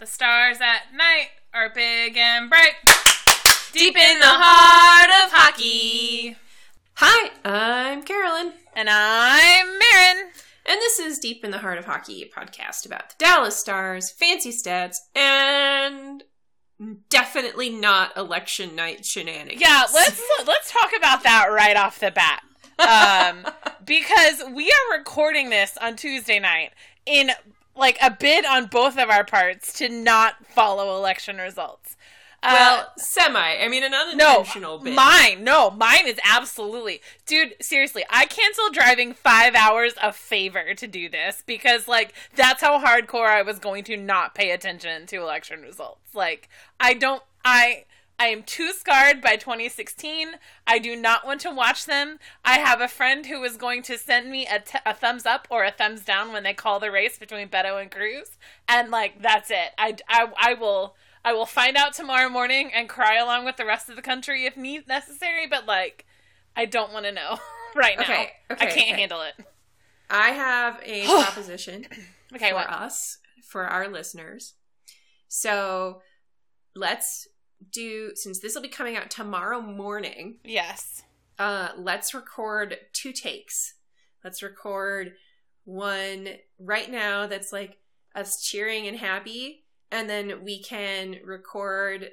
The stars at night are big and bright. Deep in the heart of hockey. Hi, I'm Carolyn, And I'm Marin. and this is Deep in the Heart of Hockey, a podcast about the Dallas Stars, fancy stats, and definitely not election night shenanigans. Yeah, let's let's talk about that right off the bat. Um, because we are recording this on Tuesday night in like a bid on both of our parts to not follow election results. Uh, well, semi. I mean, an no, unintentional bit. mine. No, mine is absolutely, dude. Seriously, I canceled driving five hours a favor to do this because, like, that's how hardcore I was going to not pay attention to election results. Like, I don't, I. I am too scarred by 2016. I do not want to watch them. I have a friend who is going to send me a, t- a thumbs up or a thumbs down when they call the race between Beto and Cruz, and like that's it. I, I, I will I will find out tomorrow morning and cry along with the rest of the country if need necessary. But like, I don't want to know right now. Okay, okay, I can't okay. handle it. I have a proposition Okay, for what? us, for our listeners. So let's do, since this will be coming out tomorrow morning, Yes. uh, let's record two takes. Let's record one right now that's like us cheering and happy, and then we can record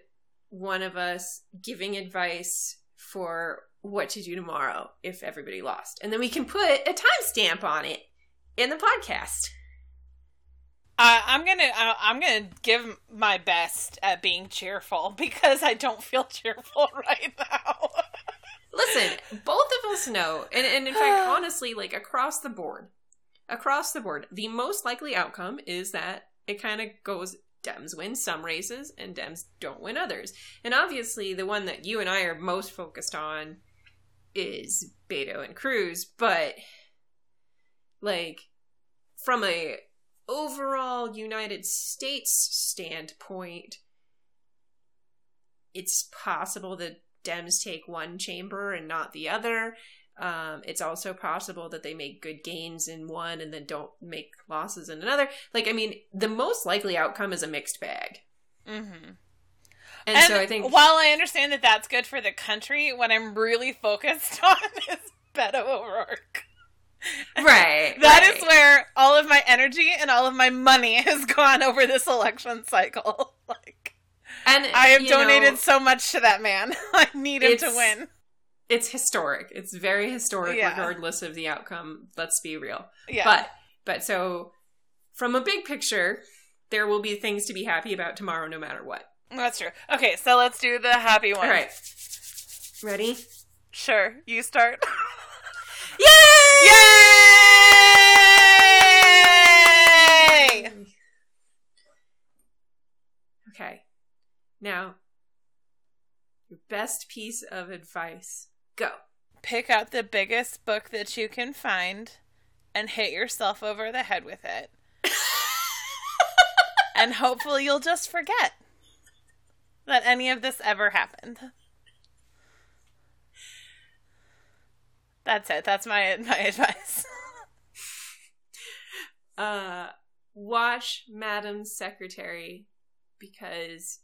one of us giving advice for what to do tomorrow if everybody lost. And then we can put a timestamp on it in the podcast. Uh, I'm gonna uh, I'm gonna give my best at being cheerful because I don't feel cheerful right now. Listen, both of us know, and, and in fact, honestly, like across the board, across the board, the most likely outcome is that it kind of goes Dems win some races and Dems don't win others. And obviously, the one that you and I are most focused on is Beto and Cruz, but like from a overall United States standpoint, it's possible that Dems take one chamber and not the other. Um, it's also possible that they make good gains in one and then don't make losses in another. Like, I mean, the most likely outcome is a mixed bag. mm-hmm. And, so I think while I understand that that's good for the country, what I'm really focused on is Beto O'Rourke. Right, That right. is where all of my energy and all of my money has gone over this election cycle. like and I have you know, donated so much to that man. I need him to win. it's historic. It's very historic, Yeah. regardless of the outcome. Let's be real. Yeah. But but so from a big picture, there will be things to be happy about tomorrow, no matter what. that's true. Okay, so let's do the happy one. All right, ready? Sure. You start. Yay! Yay! Okay. Now, your best piece of advice. Go. Pick out the biggest book that you can find and hit yourself over the head with it. and hopefully you'll just forget that any of this ever happened. That's it. That's my my advice. Uh, watch Madam's Secretary because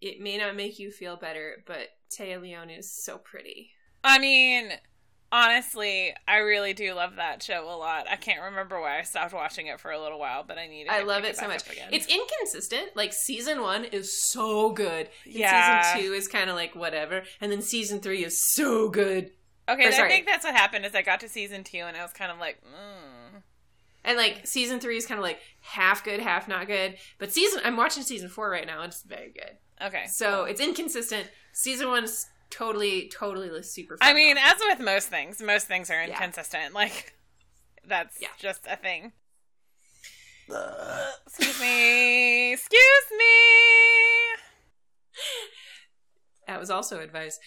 it may not make you feel better, but Téa Leoni is so pretty. I mean, honestly, I really do love that show a lot. I can't remember why I stopped watching it for a little while, but I need to I love it so much. again. It's inconsistent. Like season one is so good. And Yeah. Season two is kind of like whatever, and then season three is so good. okay. or I think that's what happened. Is I got to season two and I was kind of like, mm. And like season three is kind of like half good, half not good. But season I'm watching season four right now. It's very good. okay. So it's inconsistent. Season one's totally, totally super. Fun I mean, as with most things, most things are Yeah. inconsistent. Like that's Yeah. just a thing. Excuse me. Excuse me. that was also advice.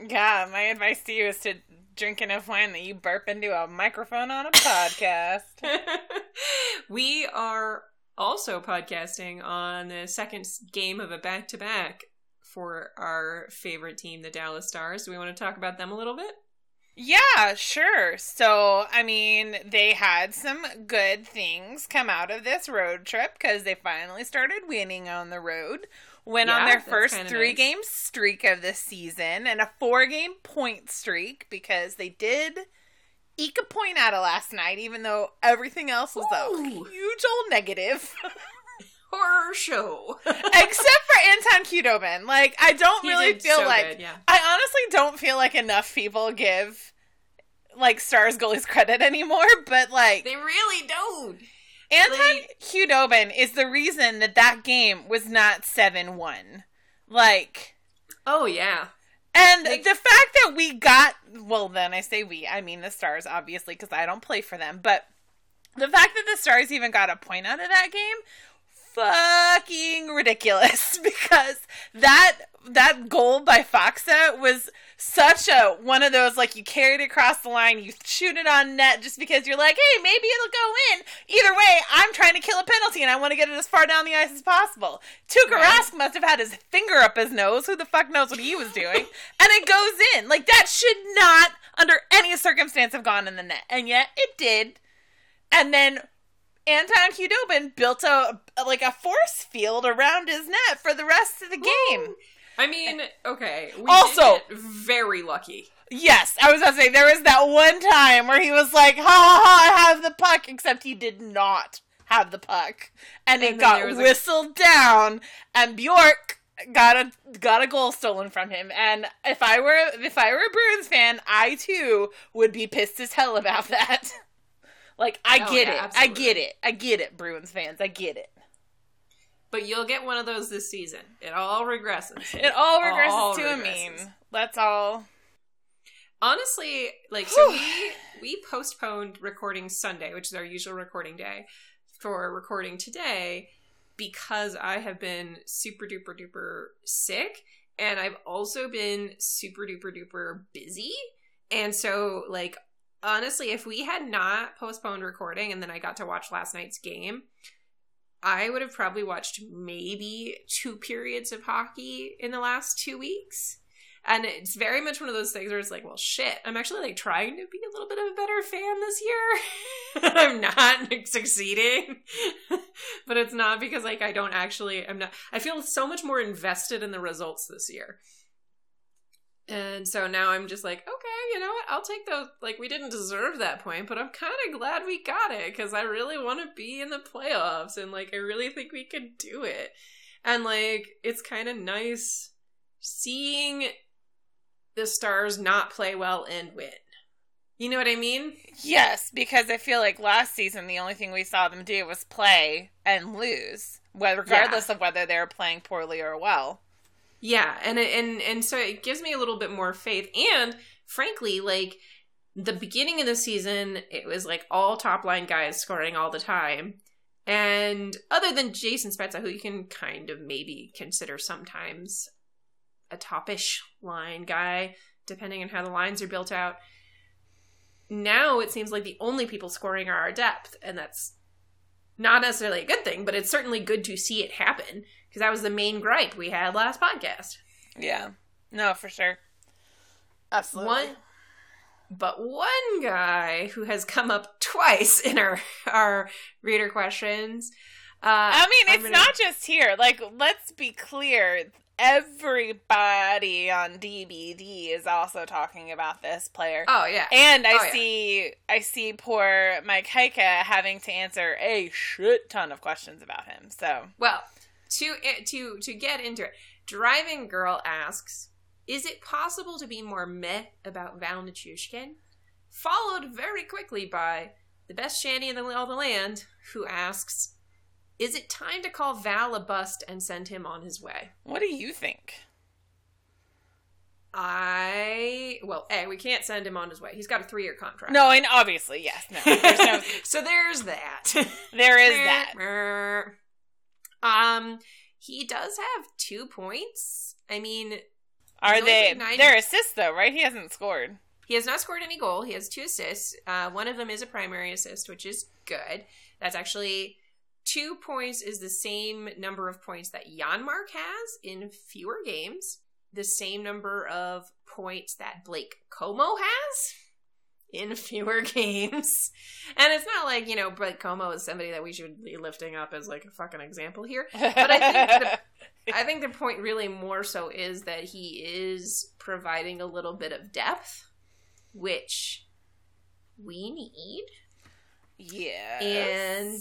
Yeah, my advice to you is to drink enough wine that you burp into a microphone on a podcast. we are also podcasting on the second game of a back to back for our favorite team, the Dallas Stars. Do we want to talk about them a little bit? Yeah, sure. So, I mean, they had some good things come out of this road trip because they finally started winning on the road. Went on their first three nice. game streak of the season and a four game point streak because they did eke a point out of last night, even though everything else was a huge old negative. Horror show. Except for Anton Khudobin. Like, I don't He really feel so like good, yeah. I honestly don't feel like enough people give like stars goalies credit anymore, but like They really don't. Anton like- Khudobin is the reason that that game was not 7-1. Like Oh yeah. and Like- the fact that we got well then I say we, I mean the stars obviously cuz I don't play for them, but the fact that the stars even got a point out of that game fucking ridiculous because that that goal by Faksa was such a one of those like you carried it across the line, you shoot it on net just because you're like, hey, maybe it'll go in. Either way, I'm trying to kill a penalty and I want to get it as far down the ice as possible. Tuukka Right. Rask must have had his finger up his nose. Who the fuck knows what he was doing? and it goes in. Like that should not, under any circumstance, have gone in the net, and yet it did. And then Anton Khudobin built a like a force field around his net for the rest of the game. I mean, okay. We Also- very lucky. Yes, I was about to say there was that one time where he was like, "Ha ha ha! I have the puck," except he did not have the puck, and, it And then got was a- whistled down, and Bjork got a got a goal stolen from him. And if I were if I were a Bruins fan, I too would be pissed as hell about that. like I Oh, get yeah, it, I get it, I get it, Bruins fans, I get it. But you'll get one of those this season. It all regresses. It all regresses all to a regresses. meme. That's all. Honestly, like so we we postponed recording Sunday, which is our usual recording day, for recording today because I have been super duper duper sick and I've also been super duper duper busy. And so like honestly, if we had not postponed recording and then I got to watch last night's game, I would have probably watched maybe two periods of hockey in the last two weeks. And it's very much one of those things where it's like, well, shit, I'm actually like trying to be a little bit of a better fan this year. I'm not succeeding. but it's not because like I don't actually, I'm not, I feel so much more invested in the results this year. And so now I'm just like, okay, you know what? I'll take those. Like, we didn't deserve that point, but I'm kind of glad we got it because I really want to be in the playoffs and, like, I really think we could do it. And, like, it's kind of nice seeing the Stars not play well and win. You know what I mean? Yes, because I feel like last season the only thing we saw them do was play and lose, regardless of whether they were playing poorly or well. Yeah, and and and so it gives me a little bit more faith. And frankly, like the beginning of the season, it was like all top line guys scoring all the time. And other than Jason Spezza, who you can kind of maybe consider sometimes a topish line guy, depending on how the lines are built out. Now it seems like the only people scoring are our depth, and that's not necessarily a good thing, but it's certainly good to see it happen because that was the main gripe we had last podcast. Yeah. No, for sure. Absolutely. One, but one guy who has come up twice in our our reader questions. Uh, I mean, it's gonna- not just here. Like, let's be clear. Everybody on DBD is also talking about this player. Oh yeah, And I Oh, yeah. see I see poor Mike Heika having to answer a shit ton of questions about him. So Well, to eh, to to get into it, driving girl asks, "Is it possible to be more meh about Val Nichushkin?" Followed very quickly by the best shanty in the, all the land, who asks, "Is it time to call Val a bust and send him on his way?" what do you think? I well, a we can't send him on his way. He's got a three year contract. No, and obviously, yes. No. There's no so there's that. there is that. Um, he does have two points. I mean, Are they they're assists though, right? He hasn't scored. he has not scored any goal. He has two assists. Uh, one of them is a primary assist, which is good. That's actually two points is the same number of points that Janmark has in fewer games. The same number of points that Blake Comeau has. in fewer games. And it's not like, you know, Blake Comeau is somebody that we should be lifting up as like a fucking example here. But I think I think the point really more so is that he is providing a little bit of depth, which we need. yeah. And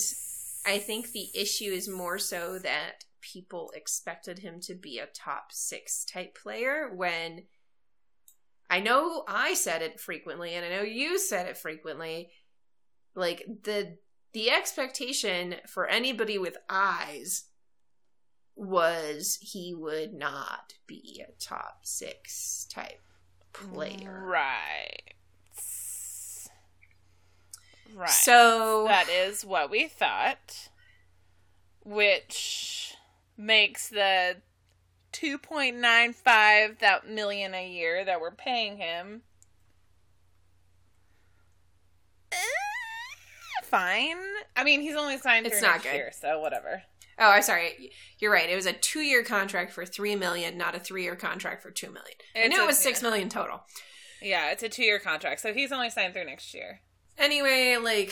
I think the issue is more so that people expected him to be a top six type player when I know I said it frequently and I know you said it frequently. Like the the expectation for anybody with eyes was he would not be a top six type player. Right. Right. So that is what we thought, which makes the 2.95 that million a year that we're paying him eh, fine. I mean, he's only signed It's through not next good. year, so whatever. Oh, I'm sorry. You're right. It was a two year contract for three million, not a three year contract for two million. I knew a- it was six yeah. million total. Yeah, it's a two-year contract, so he's only signed through next year. Anyway, like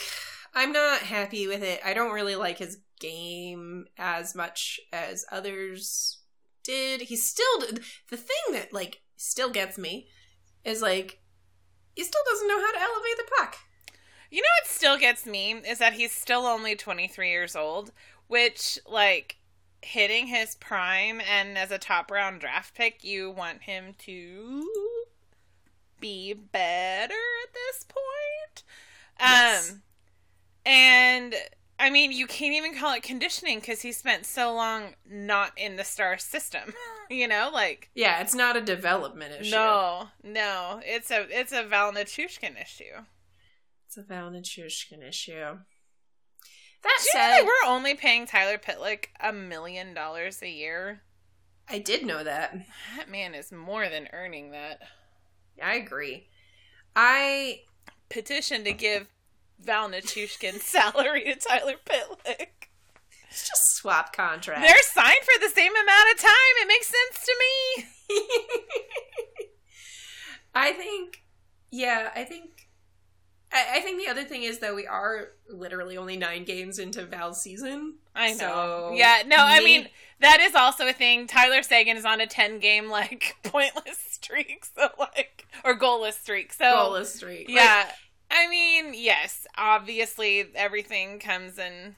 I'm not happy with it. I don't really like his game as much as others did. He still the thing that like still gets me is like he still doesn't know how to elevate the puck. You know what still gets me is that he's still only 23 years old, which, like, hitting his prime and as a top round draft pick, you want him to be better at this point. Yes. Um, and I mean, you can't even call it conditioning because he spent so long not in the star system. you know, like Yeah, it's not a development issue. no, no, it's a it's a Val Nichushkin issue. It's a Valnichushkin issue. That Do you know said, we're only paying Tyler Pitlick a million dollars a year? I did know that. That man is more than earning that. I agree. I Petition to give Val Nichushkin's salary to Tyler Pitlick. it's just swap contract. They're signed for the same amount of time. It makes sense to me. I think, yeah, I think, I, I think the other thing is that we are literally only nine games into Val's season. I know. So, yeah, no, I maybe- mean that is also a thing. Tyler Seguin is on a ten game like pointless streak, so like or goalless streak. So Goalless streak. Like, Yeah. I mean, yes, obviously everything comes and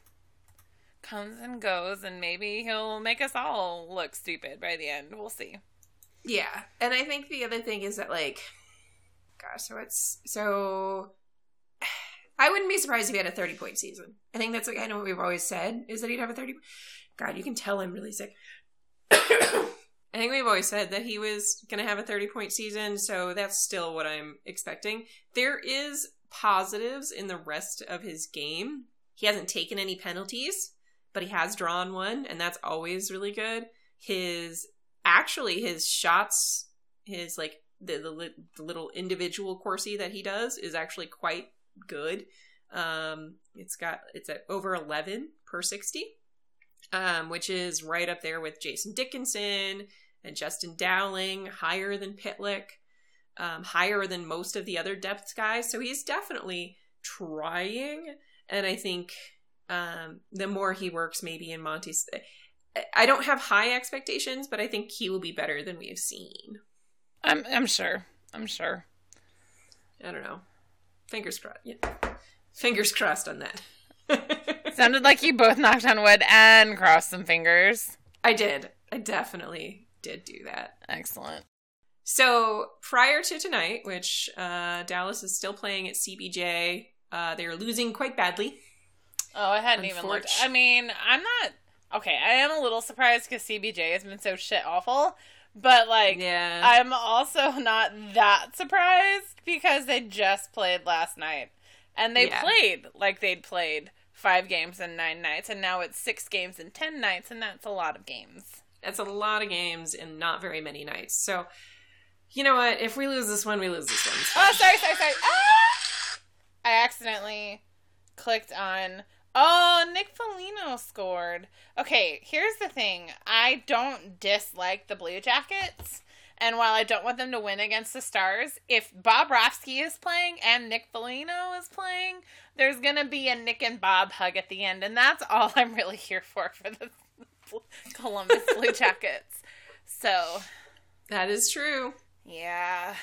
comes and goes and maybe he'll make us all look stupid by the end. We'll see. yeah, and I think the other thing is that like, gosh, so it's so. I wouldn't be surprised if he had a thirty point season. I think that's like I know what we've always said is that he'd have a thirty. God, you can tell I'm really sick. I think we've always said that he was going to have a 30 point season, so that's still what I'm expecting. There is positives in the rest of his game. He hasn't taken any penalties, but he has drawn one, and that's always really good. His actually his shots, his like the the, the little individual Corsi that he does is actually quite good. Um, it's got it's at over 11 per 60 um, which is right up there with Jason Dickinson and Justin Dowling, higher than Pitlick, um, higher than most of the other depth guys. So he's definitely trying, and I think um, the more he works, maybe in Monty's. I- don't have high expectations, but I think he will be better than we have seen. I'm I'm sure. I'm sure. I don't know. Fingers crossed. Yeah. Fingers crossed on that. Sounded like you both knocked on wood and crossed some fingers. I did. I definitely did do that. Excellent. So prior to tonight, which uh, Dallas is still playing at CBJ, uh, they are losing quite badly. Oh, I hadn't even looked. I mean, I'm not okay. I am a little surprised because CBJ has been so shit awful, but like, Yeah, I'm also not that surprised because they just played last night, and they Yeah. played like they'd played five games in nine nights, and now it's six games in ten nights, and that's a lot of games. that's a lot of games and not very many nights. So, you know what? If we lose this one, we lose this one. Oh, sorry, sorry, sorry. Ah! I accidentally clicked on. Oh, Nick Foligno scored. Okay, here's the thing. I don't dislike the Blue Jackets, And while I don't want them to win against the Stars, if Bobrovsky is playing and Nick Foligno is playing, there's going to be a Nick and Bob hug at the end. And that's all I'm really here for for the Columbus Blue Jackets. So, That is true. Yeah.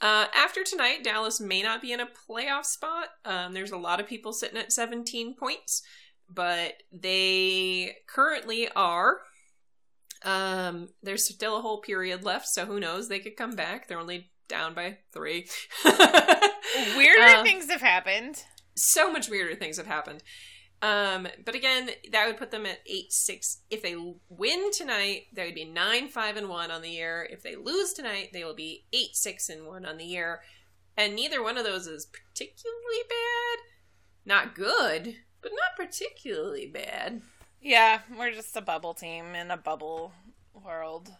Uh, after tonight, Dallas may not be in a playoff spot. Um, there's a lot of people sitting at 17 points, but they currently are. Um, there's still a whole period left, so who knows? They could come back. They're only down by three. Weirder Uh, things have happened. so much weirder things have happened. Um, but again, that would put them at eight six. If they win tonight, they would be nine five and one on the year. If they lose tonight, they will be eight six and one on the year. And neither one of those is particularly bad. Not good, but not particularly bad. Yeah, we're just a bubble team in a bubble world.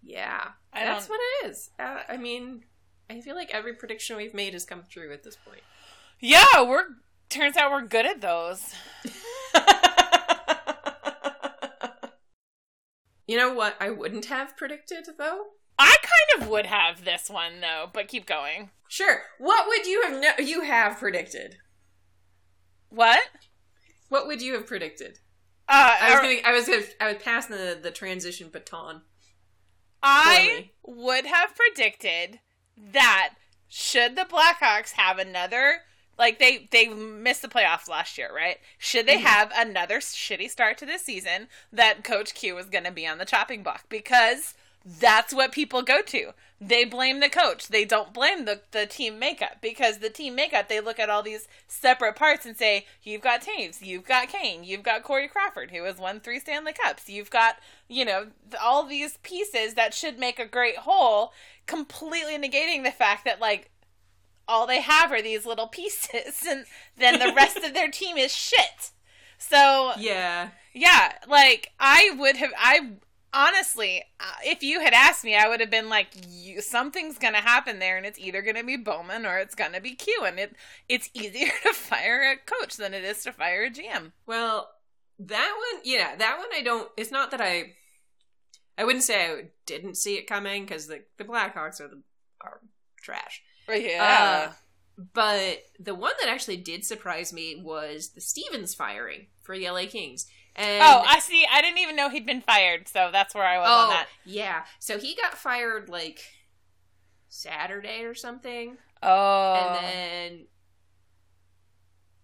Yeah, I that's what it is. Uh, I mean, I feel like every prediction we've made has come true at this point. Yeah, we're turns out we're good at those. you know what I wouldn't have predicted though? I kind of would have this one though, but keep going. Sure. What would you have no- you have predicted? What? What would you have predicted? Uh, I was gonna I was gonna I was passing the, the transition baton. I would have predicted that should the Blackhawks have another like they they missed the playoffs last year, right? Should they Mhm. have another shitty start to this season that coach Q was going to be on the chopping block because that's what people go to. They blame the coach. They don't blame the, the team makeup because the team makeup, they look at all these separate parts and say, you've got Toews, you've got Kane, you've got Corey Crawford, who has won three Stanley Cups, you've got, you know, all these pieces that should make a great whole, completely negating the fact that, like, all they have are these little pieces and then the rest of their team is shit. So, Yeah. yeah, like I would have I honestly, uh, if you had asked me, I would have been like you, something's going to happen there and it's either going to be Bowman or it's going to be Q and it it's easier to fire a coach than it is to fire a GM. Well, that one, yeah, that one I don't. It's not that I. I wouldn't say I didn't see it coming because the the Blackhawks are the are trash. Yeah. Uh, but the one that actually did surprise me was the Stevens firing for the LA Kings. And oh, I see. I didn't even know he'd been fired, so that's where I was on oh that. yeah, so he got fired like Saturday or something, Oh. and then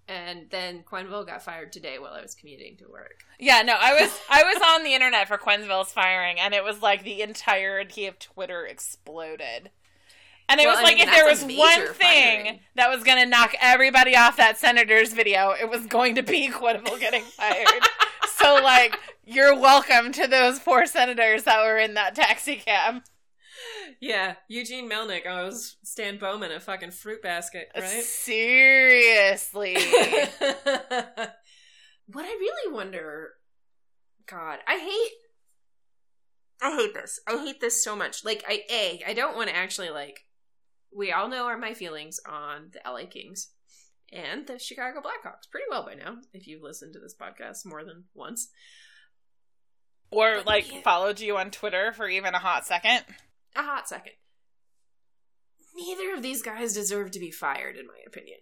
and then Quenneville got fired today while I was commuting to work. Yeah, no, I was I was on the internet for Quenneville's firing, and it was like the entirety of Twitter exploded. And it Well, was I like mean, if there was one thing firing. that was going to knock everybody off that senator's video, it was going to be Quenneville getting fired. so like, you're welcome to those four senators that were in that taxi cab. Yeah, Eugene Melnyk owes Stan Bowman a fucking fruit basket, uh, right? Seriously. what I really wonder, God, I hate, I hate this. I hate this so much. Like, I a, I don't want to actually like. We all know are my feelings on the LA Kings and the Chicago Blackhawks pretty well by now. If you've listened to this podcast more than once, or like Yeah. followed you on Twitter for even a hot second. a hot second. Neither of these guys deserve to be fired, in my opinion.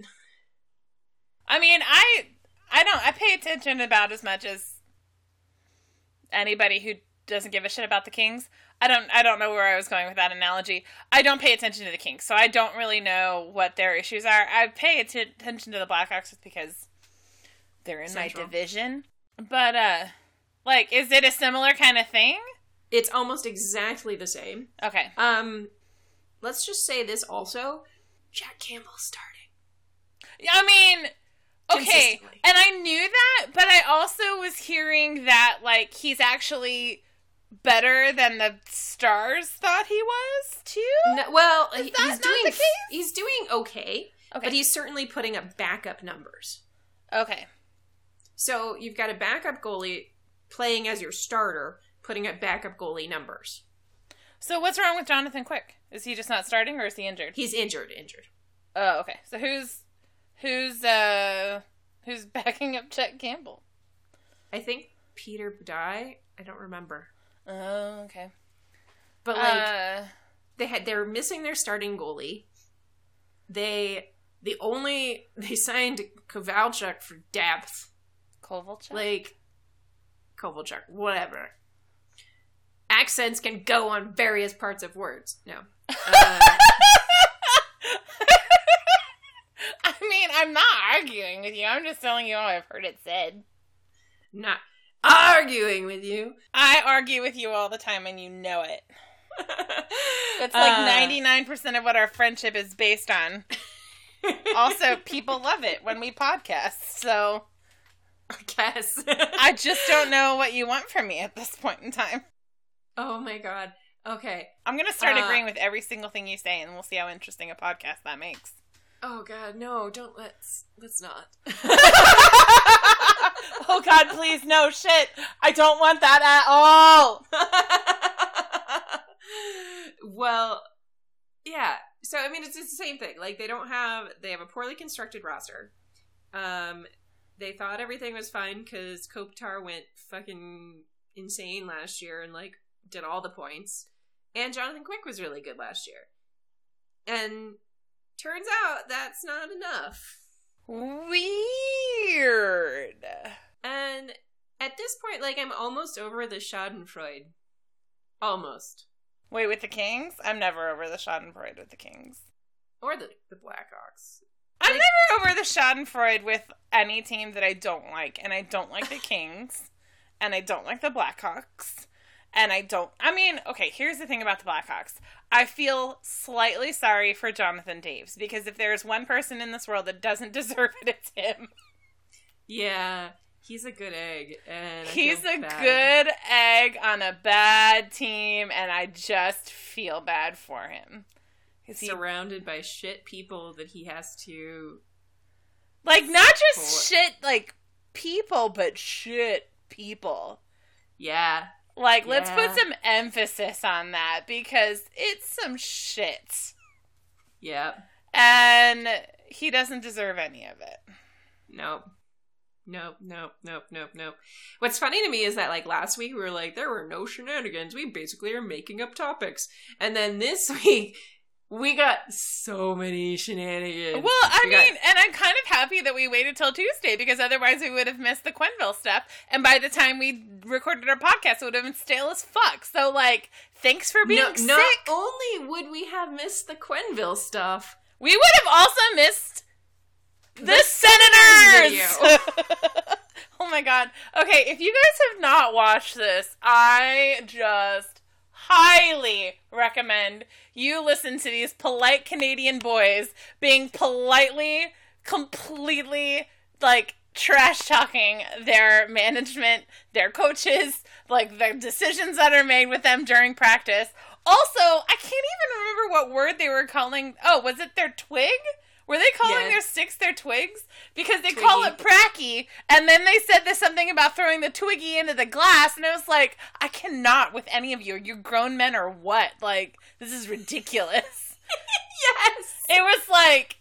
I mean, I I don't I pay attention about as much as anybody who doesn't give a shit about the Kings. I don't I don't know where I was going with that analogy. I don't pay attention to the Kings, so I don't really know what their issues are. I pay att- attention to the Blackhawks because they're in Central. my division. But uh like is it a similar kind of thing? It's almost exactly the same. Okay. Um, let's just say this also: Jack Campbell starting. I mean, okay, and I knew that, but I also was hearing that like he's actually better than the stars thought he was too. No, well, he's not doing the case? he's doing okay, Okay. but he's certainly putting up backup numbers. okay. So you've got a backup goalie playing as your starter, putting up backup goalie numbers. So what's wrong with Jonathan Quick? Is he just not starting or is he injured? He's injured, injured. Oh, okay. So who's who's uh who's backing up Chet Campbell? I think Peter Budaj. I don't remember. Oh, okay. But like uh, they had they were missing their starting goalie. They the only they signed Kovalchuk for depth. Kovalchuk. Like Kovalchuk, whatever. Accents can go on various parts of words. No. Uh, I mean, I'm not arguing with you. I'm just telling you how I've heard it said. not arguing with you. I argue with you all the time, and you know it. It's like Uh, 99% of what our friendship is based on. Also, people love it when we podcast. So I guess. I just don't know what you want from me at this point in time. oh my god. Okay. I'm going to start Uh, agreeing with every single thing you say, and we'll see how interesting a podcast that makes. Oh god, no, don't let's let's not. oh, God, please, no shit. I don't want that at all. well, yeah. So I mean, it's, it's the same thing. Like they don't have they have a poorly constructed roster. Um, they thought everything was fine because Kopitar went fucking insane last year and like did all the points, and Jonathan Quick was really good last year. And turns out that's not enough. Weird. And at this point, like I'm almost over the Schadenfreude. Almost. Wait, with the Kings? I'm never over the Schadenfreude with the Kings. Or the the Blackhawks. I'm Like- never over the Schadenfreude with any team that I don't like, and I don't like the Kings, and I don't like the Blackhawks, and I don't. I mean, okay, here's the thing about the Blackhawks. I feel slightly sorry for Jonathan Toews because if there's one person in this world that doesn't deserve it, it's him. Yeah, he's a good egg, and I He's a bad. good egg on a bad team, and I just feel bad for him. 'Cause he- surrounded by shit people that he has to. like not just shit like people, but shit people. Yeah, Like, let's put some emphasis on that because it's some shit. yeah, And he doesn't deserve any of it. nope. Nope, nope, nope, nope, nope. What's funny to me is that, like, last week we were like, there were no shenanigans. We basically are making up topics. And then this week, we got so many shenanigans. Well, I We got- mean, and I'm kind of happy that we waited till Tuesday because otherwise we would have missed the Quenneville stuff. And by the time we recorded our podcast, it would have been stale as fuck. So, like, thanks for being no, sick. not only would we have missed the Quenneville stuff, We would have also missed the, The senators. Senators oh my god. Okay, if you guys have not watched this, I just highly recommend you listen to these polite Canadian boys being politely, completely like trash talking their management, their coaches, like the decisions that are made with them during practice. Also, I can't even remember what word they were calling. Oh, was it their twig? Were they calling Yeah. their sticks their twigs? Because they call it pracky, and then they said there's something about throwing the twiggy into the glass, and I was like, I cannot with any of you. You're grown men or what? Like, this is ridiculous. yes, it was like,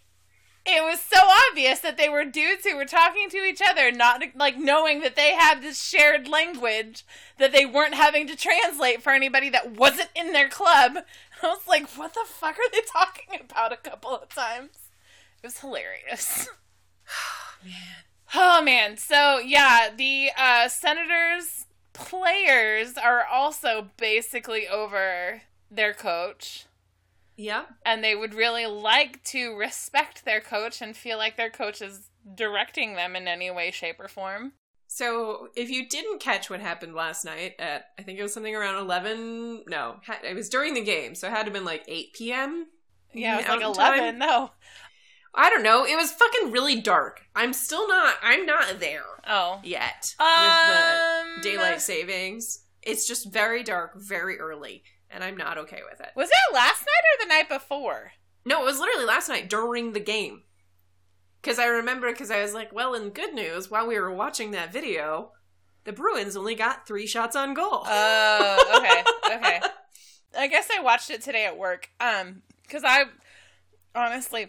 it was so obvious that they were dudes who were talking to each other, not like knowing that they had this shared language that they weren't having to translate for anybody that wasn't in their club. I was like, what the fuck are they talking about a couple of times? It was hilarious. Oh man. Oh man. So yeah, the uh Senators players are also basically over their coach yeah. and they would really like to respect their coach and feel like their coach is directing them in any way shape or form. So, if you didn't catch what happened last night at, I think it was something around 11, no, it was during the game, so it had to have been like 8 p.m. Yeah, it was like Mountain time? 11. No. I don't know. It was fucking really dark. I'm still not, I'm not there Oh. yet Um with the daylight savings. It's just very dark, very early, and I'm not okay with it. Was it last night or the night before? No, it was literally last night during the game. Because I remember, because I was like, well, in good news, while we were watching that video, the Bruins only got three shots on goal. Oh, okay. Okay. I guess I watched it today at work. Um, because I honestly,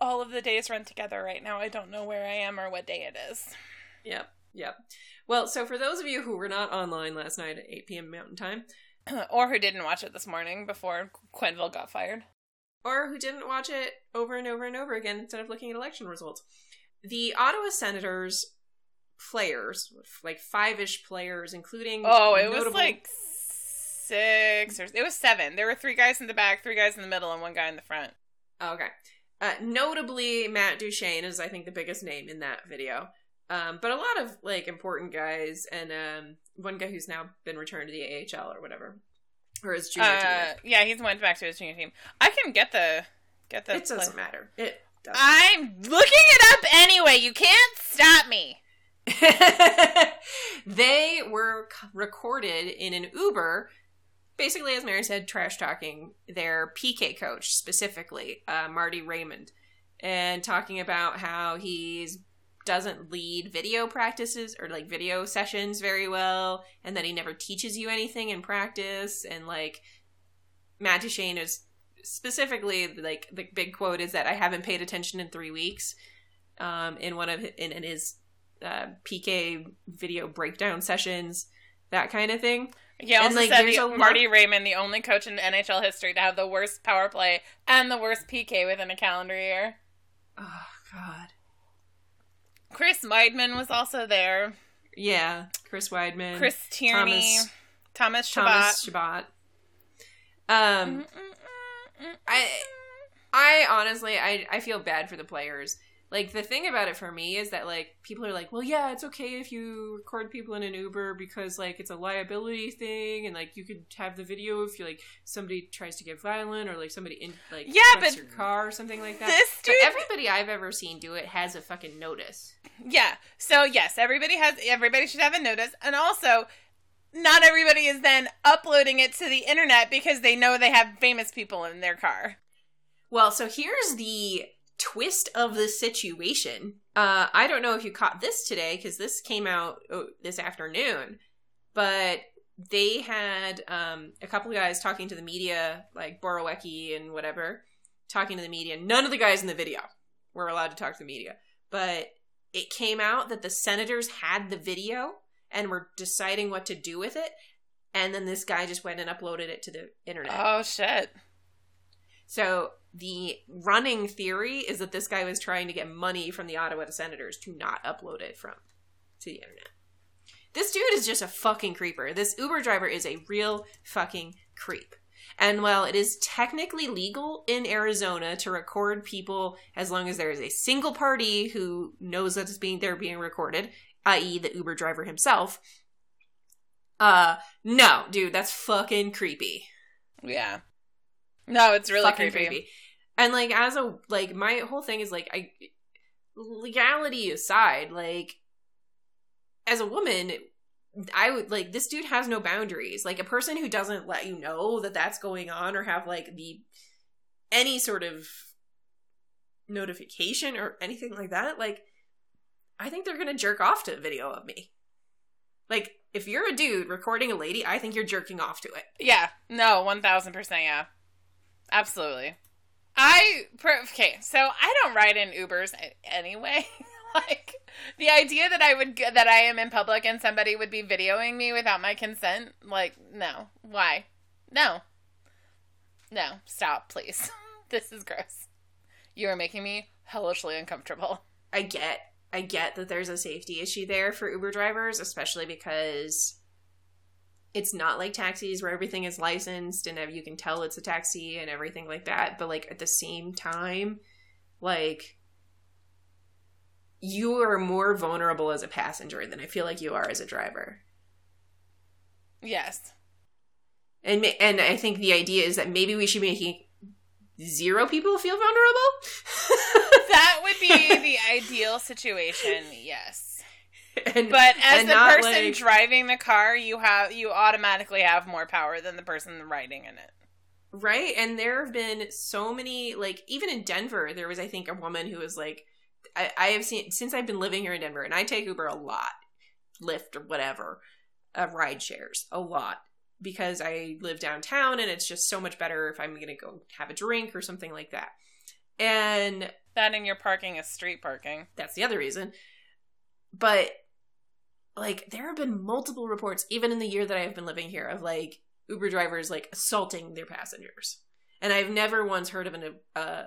all of the days run together right now. I don't know where I am or what day it is. Yep, yep. Well, so for those of you who were not online last night at 8 p.m. Mountain Time, or who didn't watch it this morning before Quenneville got fired. or who didn't watch it over and over and over again instead of looking at election results. The Ottawa Senators players, like five ish players, including Oh, it was like six or it was seven. There were three guys in the back, three guys in the middle, and one guy in the front. Oh, okay. Uh, notably, Matt Duchene is, I think, the biggest name in that video. Um, but a lot of like important guys, and um, one guy who's now been returned to the AHL or whatever, or his junior Uh, yeah, he's went back to his junior team. I can get the get the. It doesn't play- matter. It doesn't. I'm looking it up anyway. You can't stop me. they were c- recorded in an Uber, basically, as Mary said, trash talking their PK coach, specifically uh, Marty Raymond, and talking about how he's doesn't lead video practices or like video sessions very well, and that he never teaches you anything in practice, and like Matt Duchene is specifically like the big quote is that I haven't paid attention in three weeks. Um, in one of in, in his uh, PK video breakdown sessions, that kind of thing. He also like, said the, lot- Marty Raymond, the only coach in NHL history to have the worst power play and the worst PK within a calendar year. Oh God, Chris Wideman was also there. yeah, Chris Wideman, Chris Tierney, Thomas- Thomas, Thomas Chabot. Chabot. Um, I, I honestly, I, I feel bad for the players. Like the thing about it for me is that like people are like, well, yeah, it's okay if you record people in an Uber because like it's a liability thing, and like you could have the video if you like somebody tries to get violent or like somebody in like Yeah, but your car or something like that. This But everybody I've ever seen do it has a fucking notice. yeah. So yes, everybody has. Everybody should have a notice, and also, not everybody is then uploading it to the internet because they know they have famous people in their car. Well, so here's the twist of the situation. Uh, I don't know if you caught this today because this came out oh, this afternoon, but they had um, a couple guys talking to the media, like Borowiecki and whatever, talking to the media. None of the guys in the video were allowed to talk to the media, but it came out that the senators had the video and were deciding what to do with it. And then this guy just went and uploaded it to the internet. Oh shit! So the running theory is that this guy was trying to get money from the Ottawa Senators to not upload it from to the internet. This dude is just a fucking creeper. This Uber driver is a real fucking creep. And while it is technically legal in Arizona to record people as long as there is a single party who knows that it's being they're being recorded, i.e. the Uber driver himself, uh no, dude, that's fucking creepy Yeah. No, it's really fucking creepy. And like as a like my whole thing is like I legality aside, like as a woman, I would like this dude has no boundaries. Like a person who doesn't let you know that that's going on or have like the any sort of notification or anything like that, like I think they're going to jerk off to a video of me. Like if you're a dude recording a lady, I think you're jerking off to it. Yeah. No, one thousand percent. Yeah. Absolutely. I okay. So I don't ride in Ubers anyway. like the idea that I would that I am in public and somebody would be videoing me without my consent. Like no. Why? No. No. Stop, please. this is gross. You are making me hellishly uncomfortable. I get I get that there's a safety issue there for Uber drivers, especially because it's not like taxis where everything is licensed and you can tell it's a taxi and everything like that. But like at the same time, like you are more vulnerable as a passenger than I feel like you are as a driver. Yes. And and I think the idea is that maybe we should be making zero people feel vulnerable. That would be the ideal situation. Yes. and, But as the person like- driving the car, you have you automatically have more power than the person riding in it. Right? And there have been so many, like, even in Denver, there was, I think, a woman who was like, I, I have seen, since I've been living here in Denver, and I take Uber a lot, Lyft or whatever, uh, ride shares a lot, because I live downtown and it's just so much better if I'm going to go have a drink or something like that. And That and your parking is street parking. that's the other reason. But like there have been multiple reports even in the year that I have been living here of like Uber drivers like assaulting their passengers. And I've never once heard of an uh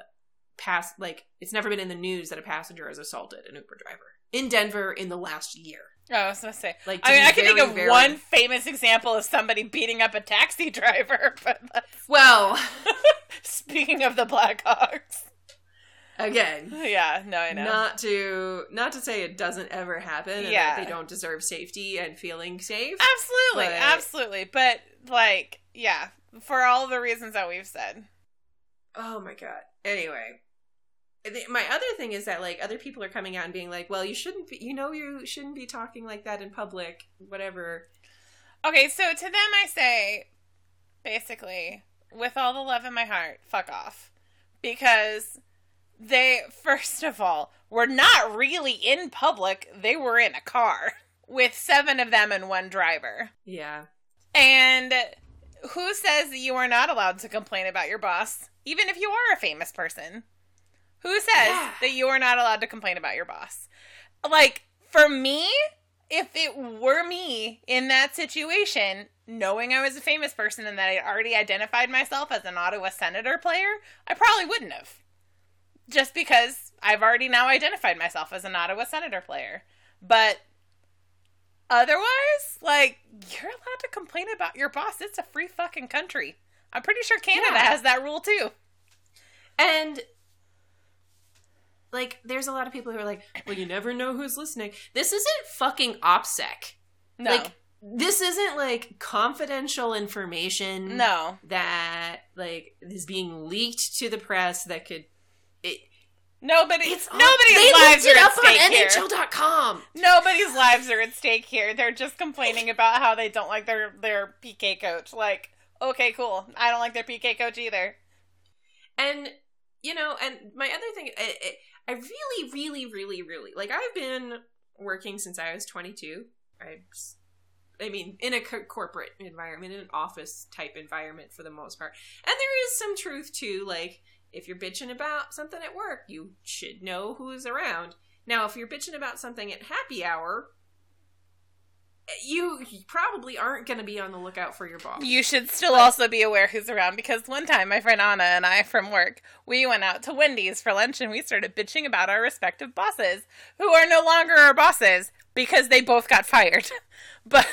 pass like it's never been in the news that a passenger has assaulted an Uber driver in Denver in the last year. Oh, I was gonna say. Like I mean, I can think of very- one famous example of somebody beating up a taxi driver. But that's- Well, speaking of the Blackhawks, again, yeah, no, I know. not to not to say it doesn't ever happen and Yeah. that they don't deserve safety and feeling safe. absolutely, but- absolutely. But like, yeah, for all the reasons that we've said. Oh my god. Anyway, my other thing is that like other people are coming out and being like, "Well, you shouldn't be. You know, you shouldn't be talking like that in public. Whatever." Okay, so to them I say, basically, with all the love in my heart, fuck off. Because they, first of all, were not really in public, they were in a car with seven of them and one driver. Yeah. And who says that you are not allowed to complain about your boss, even if you are a famous person? Who says Yeah. that you are not allowed to complain about your boss? Like, for me, if it were me in that situation, knowing I was a famous person and that I already identified myself as an Ottawa Senator player, I probably wouldn't have. Just because I've already now identified myself as an Ottawa Senator player. But otherwise, like, you're allowed to complain about your boss. It's a free fucking country. I'm pretty sure Canada Yeah. has that rule too. And like there's a lot of people who are like, "Well, you never know who's listening." This isn't fucking OPSEC. No. Like this isn't like confidential information no. that like is being leaked to the press that could it Nobody, it's on- nobody's they lives are at stake here. NHL.com. Nobody's lives are at stake here. They're just complaining about how they don't like their their PK coach. Like, okay, cool. I don't like their PK coach either. And you know, and my other thing, I, I I really, really, really, really like. I've been working since I was 22. I, I mean, in a co- corporate environment, in an office type environment for the most part, and there is some truth to like if you're bitching about something at work, you should know who's around. Now, if you're bitching about something at happy hour, you probably aren't going to be on the lookout for your boss. You should still also be aware who's around because one time my friend Anna and I from work, we went out to Wendy's for lunch and we started bitching about our respective bosses who are no longer our bosses because they both got fired. But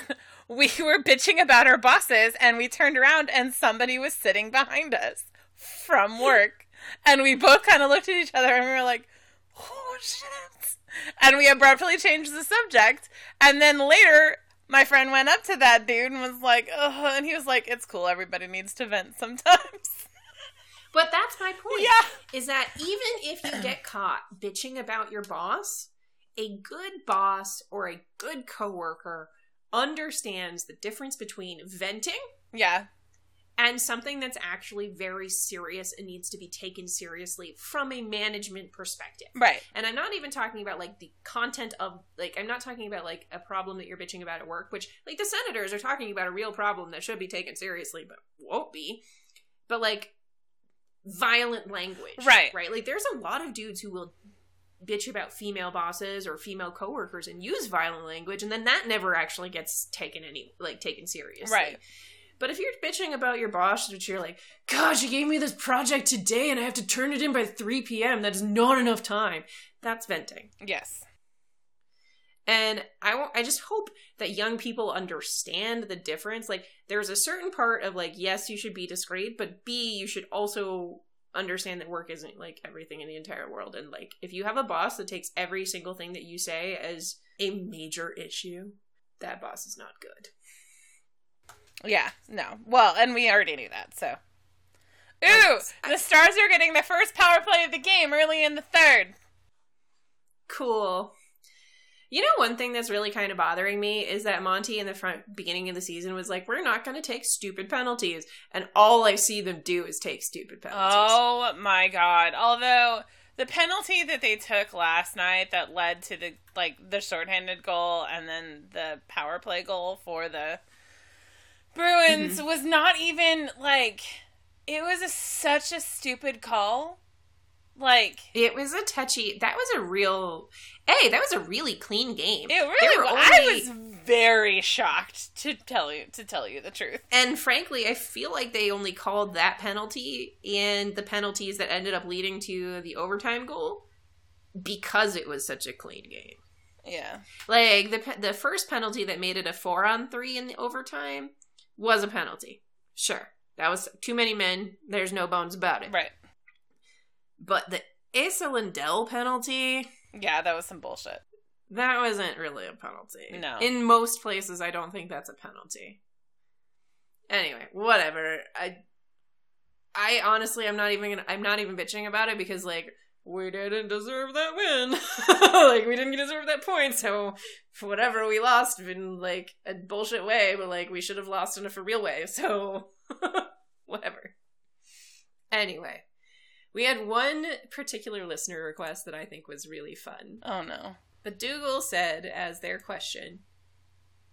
we were bitching about our bosses and we turned around and somebody was sitting behind us from work. And we both kind of looked at each other and we were like, oh shit. And we abruptly changed the subject. And then later, my friend went up to that dude and was like, Ugh, and he was like, it's cool. Everybody needs to vent sometimes. But that's my point. yeah. Is that even if you get caught bitching about your boss, a good boss or a good coworker understands the difference between venting Yeah. And something that's actually very serious and needs to be taken seriously from a management perspective. Right. And I'm not even talking about like the content of like I'm not talking about like a problem that you're bitching about at work, which like the senators are talking about a real problem that should be taken seriously but won't be. But like violent language. Right. Right? Like there's a lot of dudes who will bitch about female bosses or female coworkers and use violent language and then that never actually gets taken any like taken seriously. Right. But if you're bitching about your boss, which you're like, God, you gave me this project today and I have to turn it in by 3 p.m. That is not enough time. That's venting. Yes. And I want, I just hope that young people understand the difference. Like, there's a certain part of like, yes, you should be discreet, but B, you should also understand that work isn't like everything in the entire world. And like, if you have a boss that takes every single thing that you say as a major issue, that boss is not good. Yeah. No. Well, and we already knew that, so. Ooh, um, the Stars are getting the first power play of the game early in the third. Cool. You know, one thing that's really kind of bothering me is that Monty in the front beginning of the season was like, "We're not going to take stupid penalties," and all I see them do is take stupid penalties. Oh my god. Although the penalty that they took last night that led to the like the shorthanded goal and then the power play goal for the Bruins mm-hmm. was not even like it was a, such a stupid call. Like It was a touchy. That was a real. Hey, that was a really clean game. it really were was. I was very shocked to tell you to tell you the truth. And frankly, I feel like they only called that penalty and the penalties that ended up leading to the overtime goal because it was such a clean game. Yeah. Like the the first penalty that made it a four on three in the overtime was a penalty. Sure, that was too many men. There's no bones about it. Right. But the Esa Lindell penalty, Yeah, that was some bullshit. that wasn't really a penalty. No. In most places, I don't think that's a penalty. Anyway, whatever. I, I honestly, I'm not even. Gonna, I'm not even bitching about it because like we didn't deserve that win. like we didn't deserve that point. So for whatever we lost in like a bullshit way, but like we should have lost in a for real way. So whatever. Anyway, we had one particular listener request that I think was really fun. Oh no. But Dougal said as their question,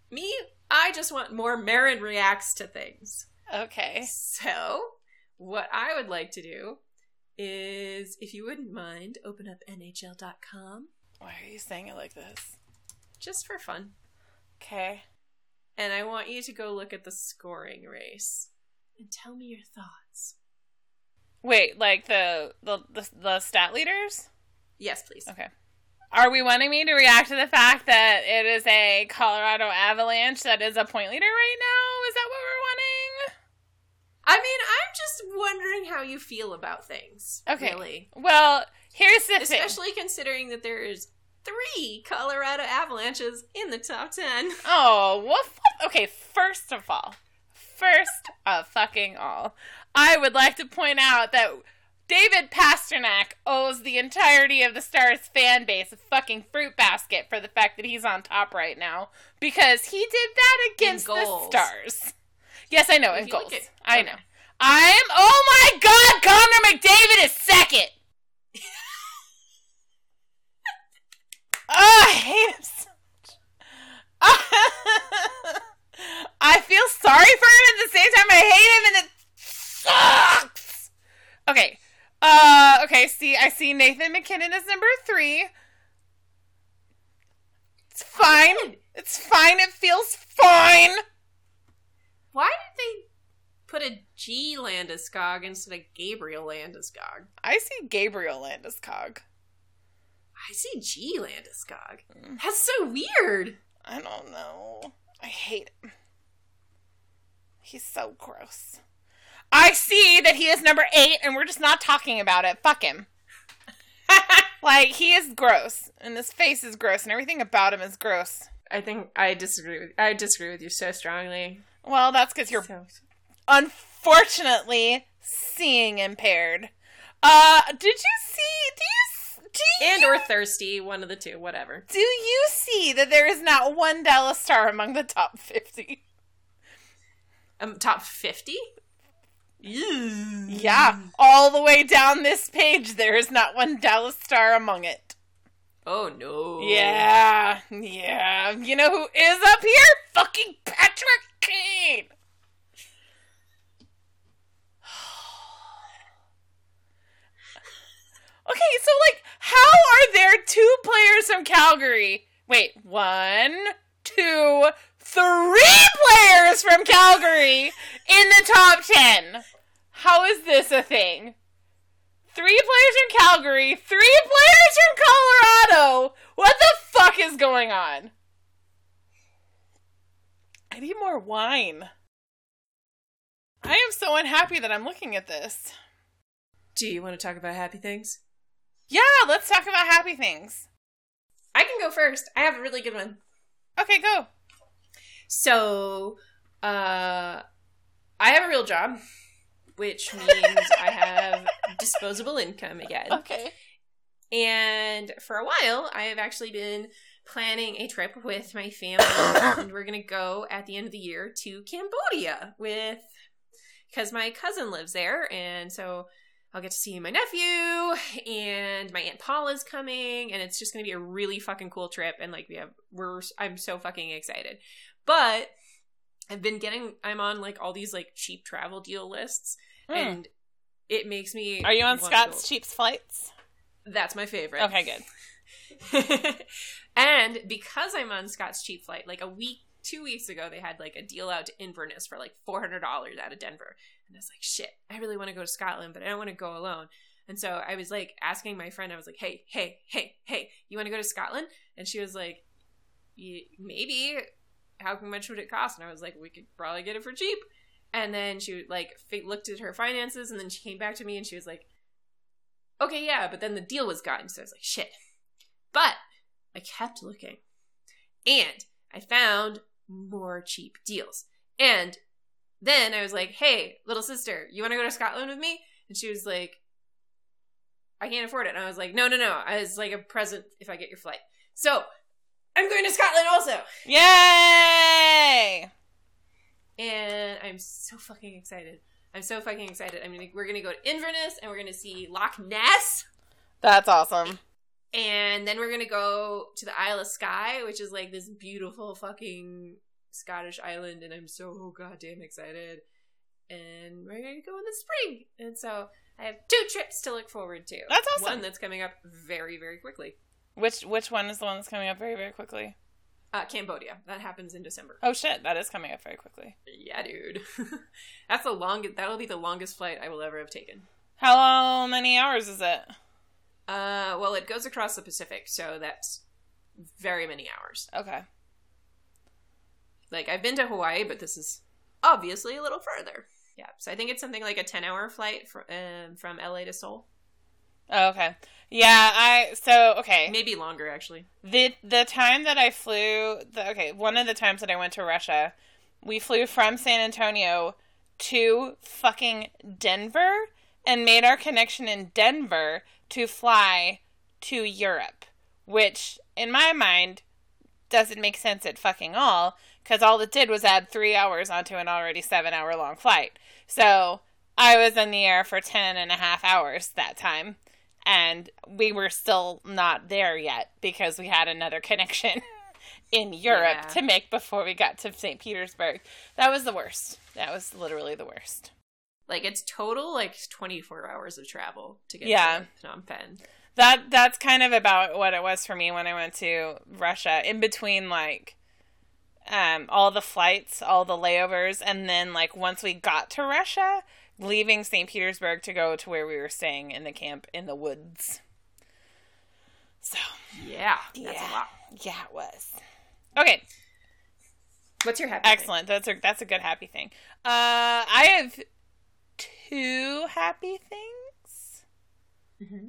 Me, I just want more Marin reacts to things. Okay. So, what I would like to do is, if you wouldn't mind, open up NHL.com Why are you saying it like this? just for fun. Okay. And I want you to go look at the scoring race and tell me your thoughts. Wait, like the the the, the stat leaders? Yes, please. Okay. Are we wanting me to react to the fact that it is a Colorado Avalanche that is a point leader right now? I mean, I'm just wondering how you feel about things. Okay. Really. Well, here's the thing. Especially considering that there is three Colorado Avalanches in the top 10. Oh, f- okay, first of all, first of fucking all, I would like to point out that David Pastrnak owes the entirety of the Stars fan base a fucking fruit basket for the fact that he's on top right now because he did that against the. Stars. Yes, I know, in goals. I okay. know. I'm, oh my god, Connor McDavid is second! Oh, I hate him so much. I feel sorry for him at the same time. I hate him, and it sucks. Okay. Uh. Okay. See, I see Nathan MacKinnon as number three. It's fine. It's fine. It feels fine. Why did they put a G Landeskog instead of Gabriel Landeskog? I see Gabriel Landeskog. I see G Landeskog. Mm. That's so weird. I don't know. I hate him. He's so gross. I see that he is number eight, and we're just not talking about it. Fuck him. like he is gross, and his face is gross, and everything about him is gross. I think I disagree with I disagree with you so strongly. Well, that's because you're So- unfortunately seeing impaired. Uh, did you see? Do you? Do you? and or thirsty, one of the two, whatever. do you see that there is not one Dallas star among the top fifty? Um, top fifty. Yeah, all the way down this page, there is not one Dallas star among it. Oh no. Yeah, yeah. You know who is up here? Fucking Patrick Okay, so like, how are there two players from Calgary? Wait, one, two, three players from Calgary in the top ten. How is this a thing? Three players from Calgary, three players from Colorado. What the fuck is going on? I need more wine. I am so unhappy that I'm looking at this. Do you want to talk about happy things? Yeah, let's talk about happy things. I can go first. I have a really good one. Okay, go. So, uh, I have a real job, which means I have disposable income again. Okay. And for a while, I have actually been planning a trip with my family, and we're gonna go at the end of the year to Cambodia with because my cousin lives there, and so I'll get to see my nephew and my aunt Paula's coming, and it's just gonna be a really fucking cool trip. And like we have, we're I'm so fucking excited, but I've been getting I'm on like all these like cheap travel deal lists, Hmm. and it makes me. Are you on Scott's go- Cheap's flights? That's my favorite. Okay, good. and because I'm on Scott's cheap flight, like a week, two weeks ago, they had like a deal out to Inverness for like four hundred dollars out of Denver, and I was like, shit, I really want to go to Scotland, but I don't want to go alone. And so I was like asking my friend, I was like, hey, hey, hey, hey, you want to go to Scotland? And she was like, maybe. How much would it cost? And I was like, we could probably get it for cheap. And then she like looked at her finances, and then she came back to me and she was like, okay, yeah, but then the deal was gone. So I was like, shit. But I kept looking. And I found more cheap deals. And then I was like, hey, little sister, you want to go to Scotland with me? And she was like, I can't afford it. And I was like, no, no, no. It's like a present if I get your flight. So I'm going to Scotland also. Yay! And I'm so fucking excited. I'm so fucking excited. I mean, we're gonna go to Inverness and we're gonna see Loch Ness. That's awesome. And then we're gonna go to the Isle of Skye, which is like this beautiful fucking Scottish island, and I'm so goddamn excited. And we're gonna go in the spring, and so I have two trips to look forward to. That's awesome. One that's coming up very, very quickly. Which which one is the one that's coming up very, very quickly? Uh, Cambodia. That happens in December. Oh shit, that is coming up very quickly. Yeah, dude. That's the longest. That'll be the longest flight I will ever have taken. How many hours is it? Uh, well, it goes across the Pacific, so that's very many hours. Okay. Like I've been to Hawaii, but this is obviously a little further. Yeah, so I think it's something like a ten-hour flight from um, from LA to Seoul. Oh, okay. Yeah, I so okay. Maybe longer actually. The the time that I flew the okay, one of the times that I went to Russia, we flew from San Antonio to fucking Denver and made our connection in Denver to fly to Europe, which in my mind doesn't make sense at fucking all because all it did was add three hours onto an already seven hour long flight. So I was in the air for ten and a half hours that time and we were still not there yet because we had another connection in Europe yeah. to make before we got to St. Petersburg. That was the worst. That was literally the worst. Like it's total like 24 hours of travel to get yeah. to Phnom Penh. That that's kind of about what it was for me when I went to Russia. In between like um all the flights, all the layovers and then like once we got to Russia, leaving St. Petersburg to go to where we were staying in the camp in the woods. So yeah, that's yeah, a lot. Yeah, it was. Okay. What's your happy? Excellent. Thing? That's a that's a good happy thing. Uh, I have two happy things. Mm-hmm.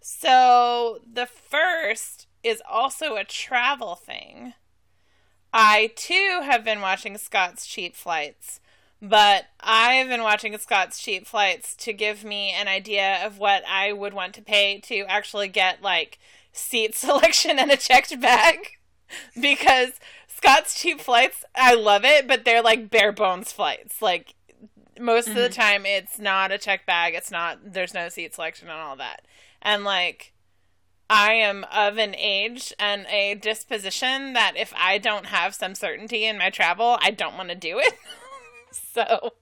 So the first is also a travel thing. I too have been watching Scott's Cheap Flights but I've been watching Scott's Cheap Flights to give me an idea of what I would want to pay to actually get like seat selection and a checked bag because Scott's Cheap Flights, I love it, but they're like bare bones flights. Like most mm-hmm. of the mm-hmm. time it's not a check bag, it's not there's no seat selection and all that. And like I am of an age and a disposition that if I don't have some certainty in my travel, I don't want to do it. so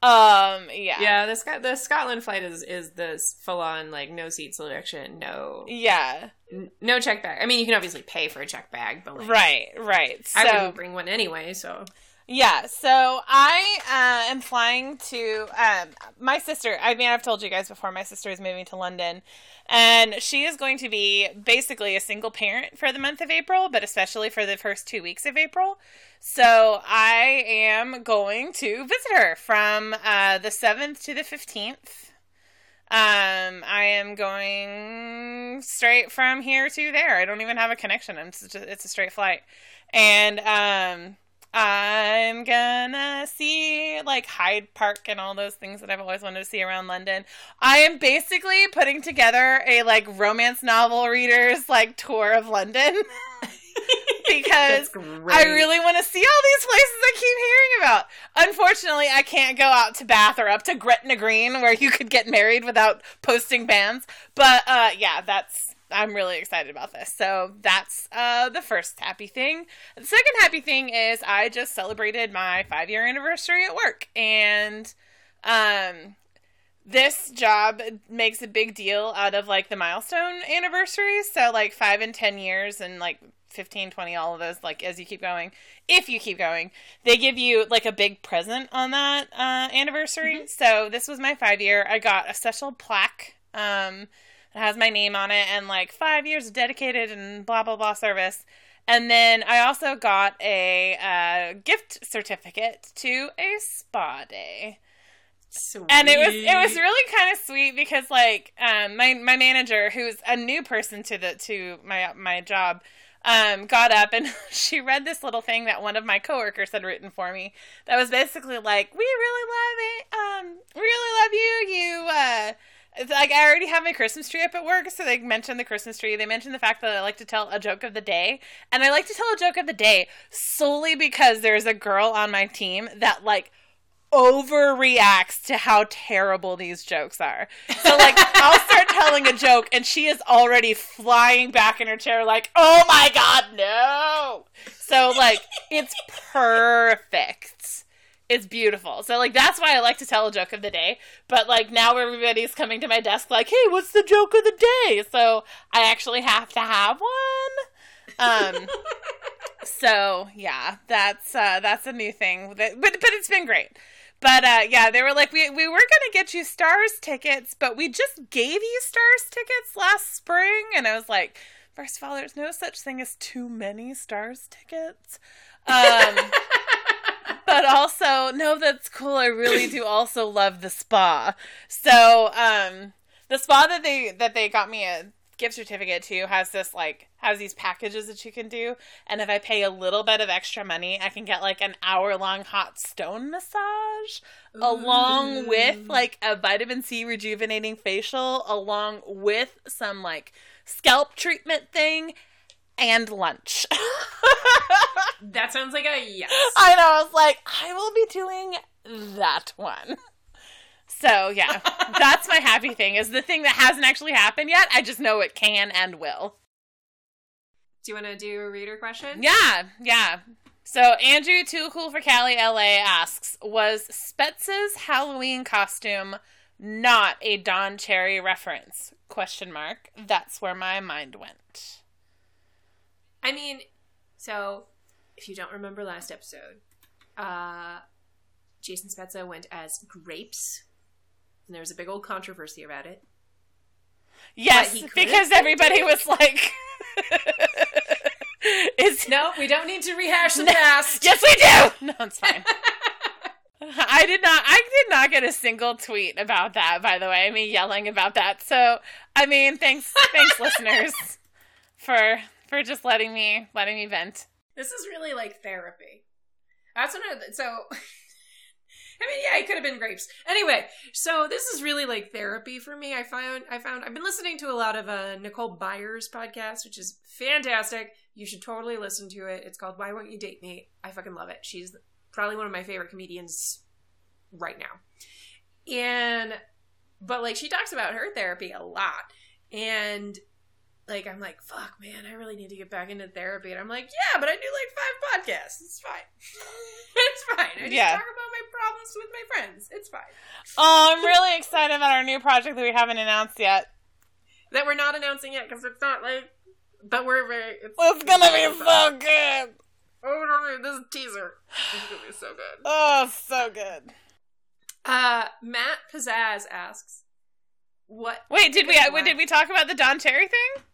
um yeah yeah the, Sc- the scotland flight is is this full-on like no seat selection no yeah n- no check bag i mean you can obviously pay for a check bag but like, right right so, i wouldn't bring one anyway so yeah so i uh, am flying to um my sister i mean i've told you guys before my sister is moving to london and she is going to be basically a single parent for the month of april but especially for the first two weeks of april so I am going to visit her from uh, the 7th to the 15th. Um, I am going straight from here to there. I don't even have a connection. It's just, it's a straight flight. And um, I'm gonna see like Hyde Park and all those things that I've always wanted to see around London. I am basically putting together a like romance novel readers like tour of London. because I really want to see all these places I keep hearing about. Unfortunately, I can't go out to Bath or up to Gretna Green where you could get married without posting banns. But uh, yeah, that's I'm really excited about this. So that's uh, the first happy thing. The second happy thing is I just celebrated my five year anniversary at work, and um, this job makes a big deal out of like the milestone anniversaries. So like five and 10 years and like 15, 20, all of those, like as you keep going, if you keep going, they give you like a big present on that uh, anniversary. So this was my five year. I got a special plaque um, that has my name on it and like five years of dedicated and blah, blah, blah service. And then I also got a uh, gift certificate to a spa day. And it was it was really kind of sweet because like um my my manager who's a new person to the to my my job um got up and she read this little thing that one of my coworkers had written for me that was basically like we really love it. Um really love you. You uh like I already have my Christmas tree up at work, so they mentioned the Christmas tree. They mentioned the fact that I like to tell a joke of the day, and I like to tell a joke of the day solely because there's a girl on my team that like overreacts to how terrible these jokes are. So like I'll start telling a joke and she is already flying back in her chair like, "Oh my god, no." So like it's perfect. It's beautiful. So like that's why I like to tell a joke of the day. But like now everybody's coming to my desk like, "Hey, what's the joke of the day?" So I actually have to have one. Um so yeah, that's uh that's a new thing. That, but but it's been great. But uh, yeah, they were like, we we were gonna get you stars tickets, but we just gave you stars tickets last spring, and I was like, first of all, there's no such thing as too many stars tickets. Um, but also, no, that's cool. I really do also love the spa. So um, the spa that they that they got me a gift certificate to has this like has these packages that you can do and if i pay a little bit of extra money i can get like an hour long hot stone massage Ooh. along with like a vitamin c rejuvenating facial along with some like scalp treatment thing and lunch that sounds like a yes i know i was like i will be doing that one so yeah, that's my happy thing is the thing that hasn't actually happened yet. I just know it can and will. Do you want to do a reader question? Yeah, yeah. So Andrew, too cool for Cali, LA asks, was Spetz's Halloween costume not a Don Cherry reference? Question mark. That's where my mind went. I mean, so if you don't remember last episode, uh, Jason Spezza went as grapes and there was a big old controversy about it. Yes, because everybody was like, "Is no, we don't need to rehash the past." Yes, we do. No, it's fine. I did not. I did not get a single tweet about that. By the way, me yelling about that. So, I mean, thanks, thanks, listeners, for for just letting me letting me vent. This is really like therapy. That's. I, so I mean, yeah, it could have been grapes. Anyway, so this is really like therapy for me. I found I found I've been listening to a lot of uh, Nicole Byer's podcast, which is fantastic. You should totally listen to it. It's called Why Won't You Date Me? I fucking love it. She's probably one of my favorite comedians right now. And but like she talks about her therapy a lot. And like I'm like, fuck man, I really need to get back into therapy. And I'm like, yeah, but I do like five podcasts. It's fine. it's fine. I just yeah. talk about my problems with my friends. It's fine. Oh, I'm really excited about our new project that we haven't announced yet. That we're not announcing yet because it's not like, but we're very. It's, it's gonna be so good. Oh no, this is a teaser. It's gonna be so good. Oh, so good. Uh, Matt Pizzazz asks, "What? Wait, did we? What, did we talk about the Don Cherry thing?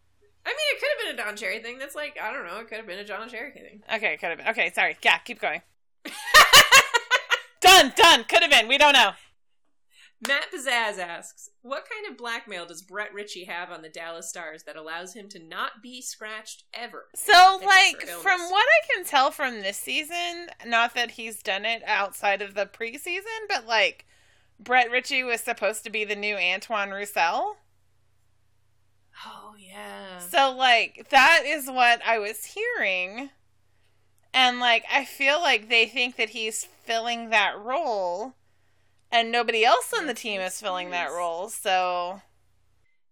I mean, it could have been a Don Cherry thing. That's like I don't know. It could have been a John Cherry thing. Okay, it could have been. Okay, sorry. Yeah, keep going. done, done. Could have been. We don't know. Matt Pizzazz asks, "What kind of blackmail does Brett Ritchie have on the Dallas Stars that allows him to not be scratched ever?" So, like, from what I can tell from this season, not that he's done it outside of the preseason, but like, Brett Ritchie was supposed to be the new Antoine Roussel. Yeah. So like that is what I was hearing. And like I feel like they think that he's filling that role and nobody else on the team is filling that role. So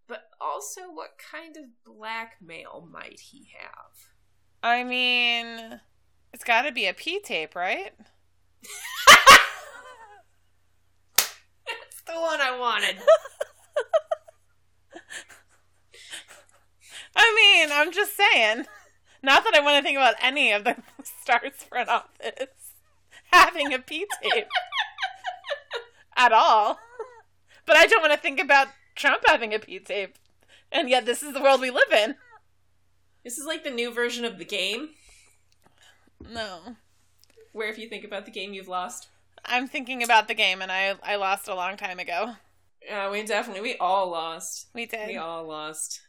But also what kind of blackmail might he have? I mean, it's got to be a P tape, right? That's the one I wanted. I mean, I'm just saying. Not that I want to think about any of the stars front office having a P tape at all. But I don't want to think about Trump having a P tape. And yet, this is the world we live in. This is like the new version of the game, No. where if you think about the game, you've lost. I'm thinking about the game, and I I lost a long time ago. Yeah, we definitely, we all lost. We did. We all lost.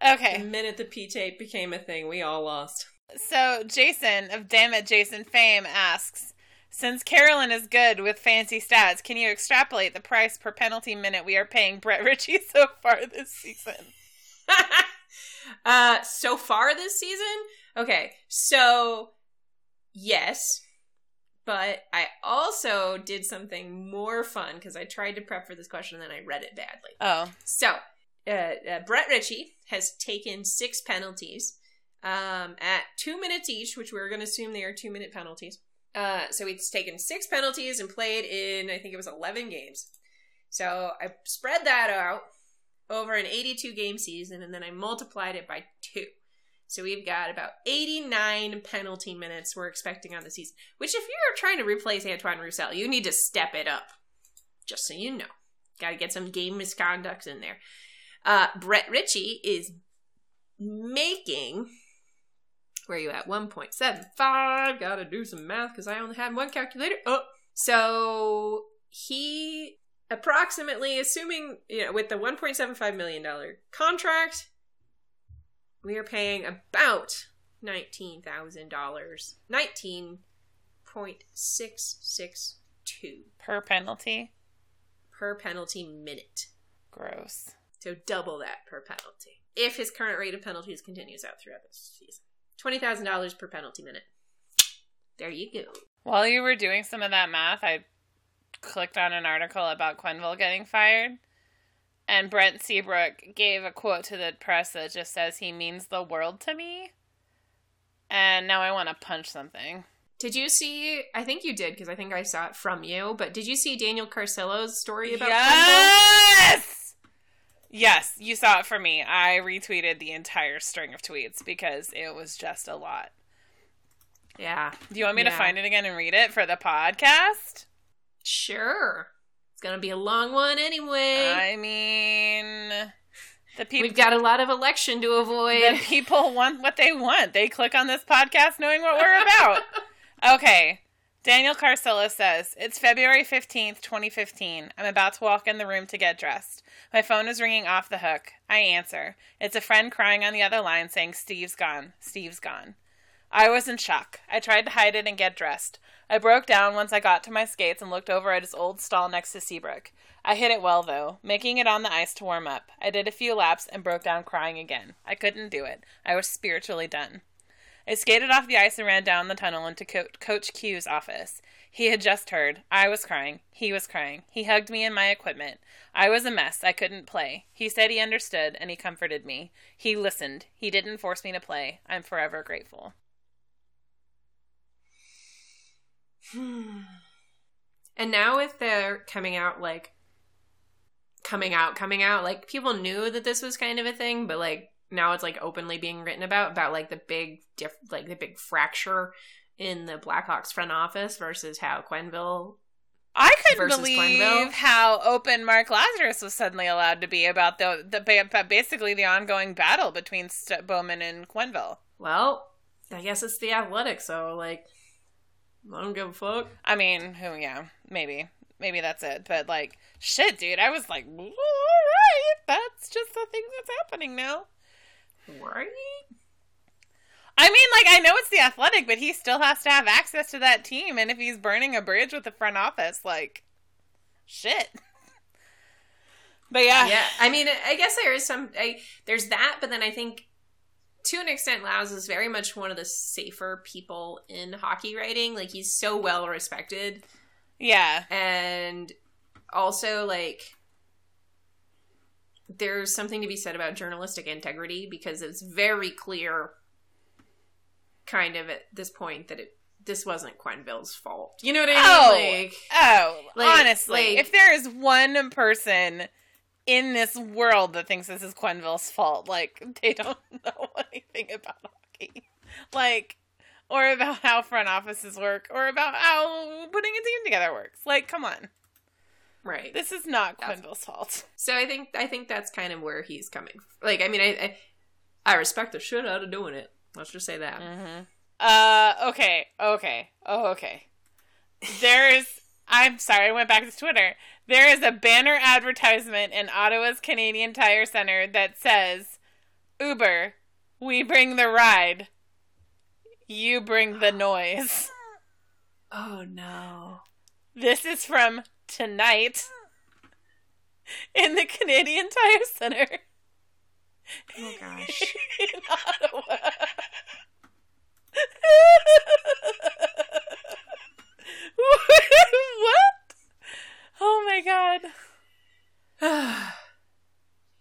The Okay. minute the P tape became a thing, we all lost. So Jason of Damn It Jason fame asks, since Carolyn is good with fancy stats, can you extrapolate the price per penalty minute we are paying Brett Ritchie so far this season? uh, so far this season, okay. So yes, but I also did something more fun because I tried to prep for this question and then I read it badly. Oh, So, uh, uh, Brett Ritchie has taken six penalties um, at two minutes each, which we're going to assume they are two minute penalties. Uh, so he's taken six penalties and played in, I think it was 11 games. So I spread that out over an 82 game season and then I multiplied it by two. So we've got about 89 penalty minutes we're expecting on the season. Which, if you're trying to replace Antoine Roussel, you need to step it up. Just so you know. Got to get some game misconduct in there. Uh, Brett Ritchie is making. Where are you at? 1.75. Gotta do some math because I only had one calculator. Oh. So he approximately, assuming, you know, with the $1.75 million contract, we are paying about $19,000. 19.662 per penalty? per penalty minute. Gross. So double that per penalty. If his current rate of penalties continues out throughout the season. $20,000 per penalty minute. There you go. While you were doing some of that math, I clicked on an article about Quenneville getting fired. And Brent Seabrook gave a quote to the press that just says, he means the world to me. And now I want to punch something. Did you see? I think you did because I think I saw it from you. But did you see Daniel Carcillo's story about Quenneville? Yes! You saw it for me. I retweeted the entire string of tweets because it was just a lot. Yeah, Do you want me to find it again and read it for the podcast? sure. It's gonna be a long one anyway. I mean, the people We've got a lot of election to avoid. the people want what they want. They click on this podcast knowing what we're about. okay. Daniel Carcillo says, It's February 15th, 2015. I'm about to walk in the room to get dressed. My phone is ringing off the hook. I answer. It's a friend crying on the other line saying, Steve's gone. Steve's gone. I was in shock. I tried to hide it and get dressed. I broke down once I got to my skates and looked over at his old stall next to Seabrook. I hit it well, though, making it on the ice to warm up. I did a few laps and broke down crying again. I couldn't do it. I was spiritually done. I skated off the ice and ran down the tunnel into Co- Coach Q's office. He had just heard. I was crying. He was crying. He hugged me and my equipment. I was a mess. I couldn't play. He said he understood and he comforted me. He listened. He didn't force me to play. I'm forever grateful. and now if they're coming out like coming out, coming out, like people knew that this was kind of a thing, but like now it's like openly being written about about like the big diff like the big fracture in the Blackhawks front office versus how Quenneville I couldn't believe Quenneville. how open Mark Lazerus was suddenly allowed to be about the the basically the ongoing battle between St- Bowman and Quenneville. Well, I guess it's the athletic, so like I don't give a fuck. I mean, who? Yeah, maybe, maybe that's it. But like, shit, dude, I was like, all right, that's just the thing that's happening now. Right? I mean, like, I know it's the athletic, but he still has to have access to that team, and if he's burning a bridge with the front office, like, shit. But yeah, yeah i mean i guess there is some I, there's that but then i think to an extent Laus is very much one of the safer people in hockey writing like he's so well respected yeah, and also like there's something to be said about journalistic integrity because it's very clear kind of at this point that it this wasn't Quenneville's fault. You know what I mean? Oh. Like, Oh, Like- honestly, like- if there is one person in this world that thinks this is Quenneville's fault, like they don't know anything about hockey, like, or about how front offices work, or about how putting a team together works. Like, come on, right. this is not. Quenneville's fault. So I think I think that's kind of where he's coming. Like, I mean, I I, I respect the shit out of doing it. Let's just say that. Mm-hmm. Uh, okay, okay, oh, okay. There's, I'm sorry, I went back to Twitter. There is a banner advertisement in Ottawa's Canadian Tire Center that says, Uber, we bring the ride, you bring the noise. Oh no. This is from tonight in the Canadian Tire Center Oh gosh. in Ottawa. what? Oh my god.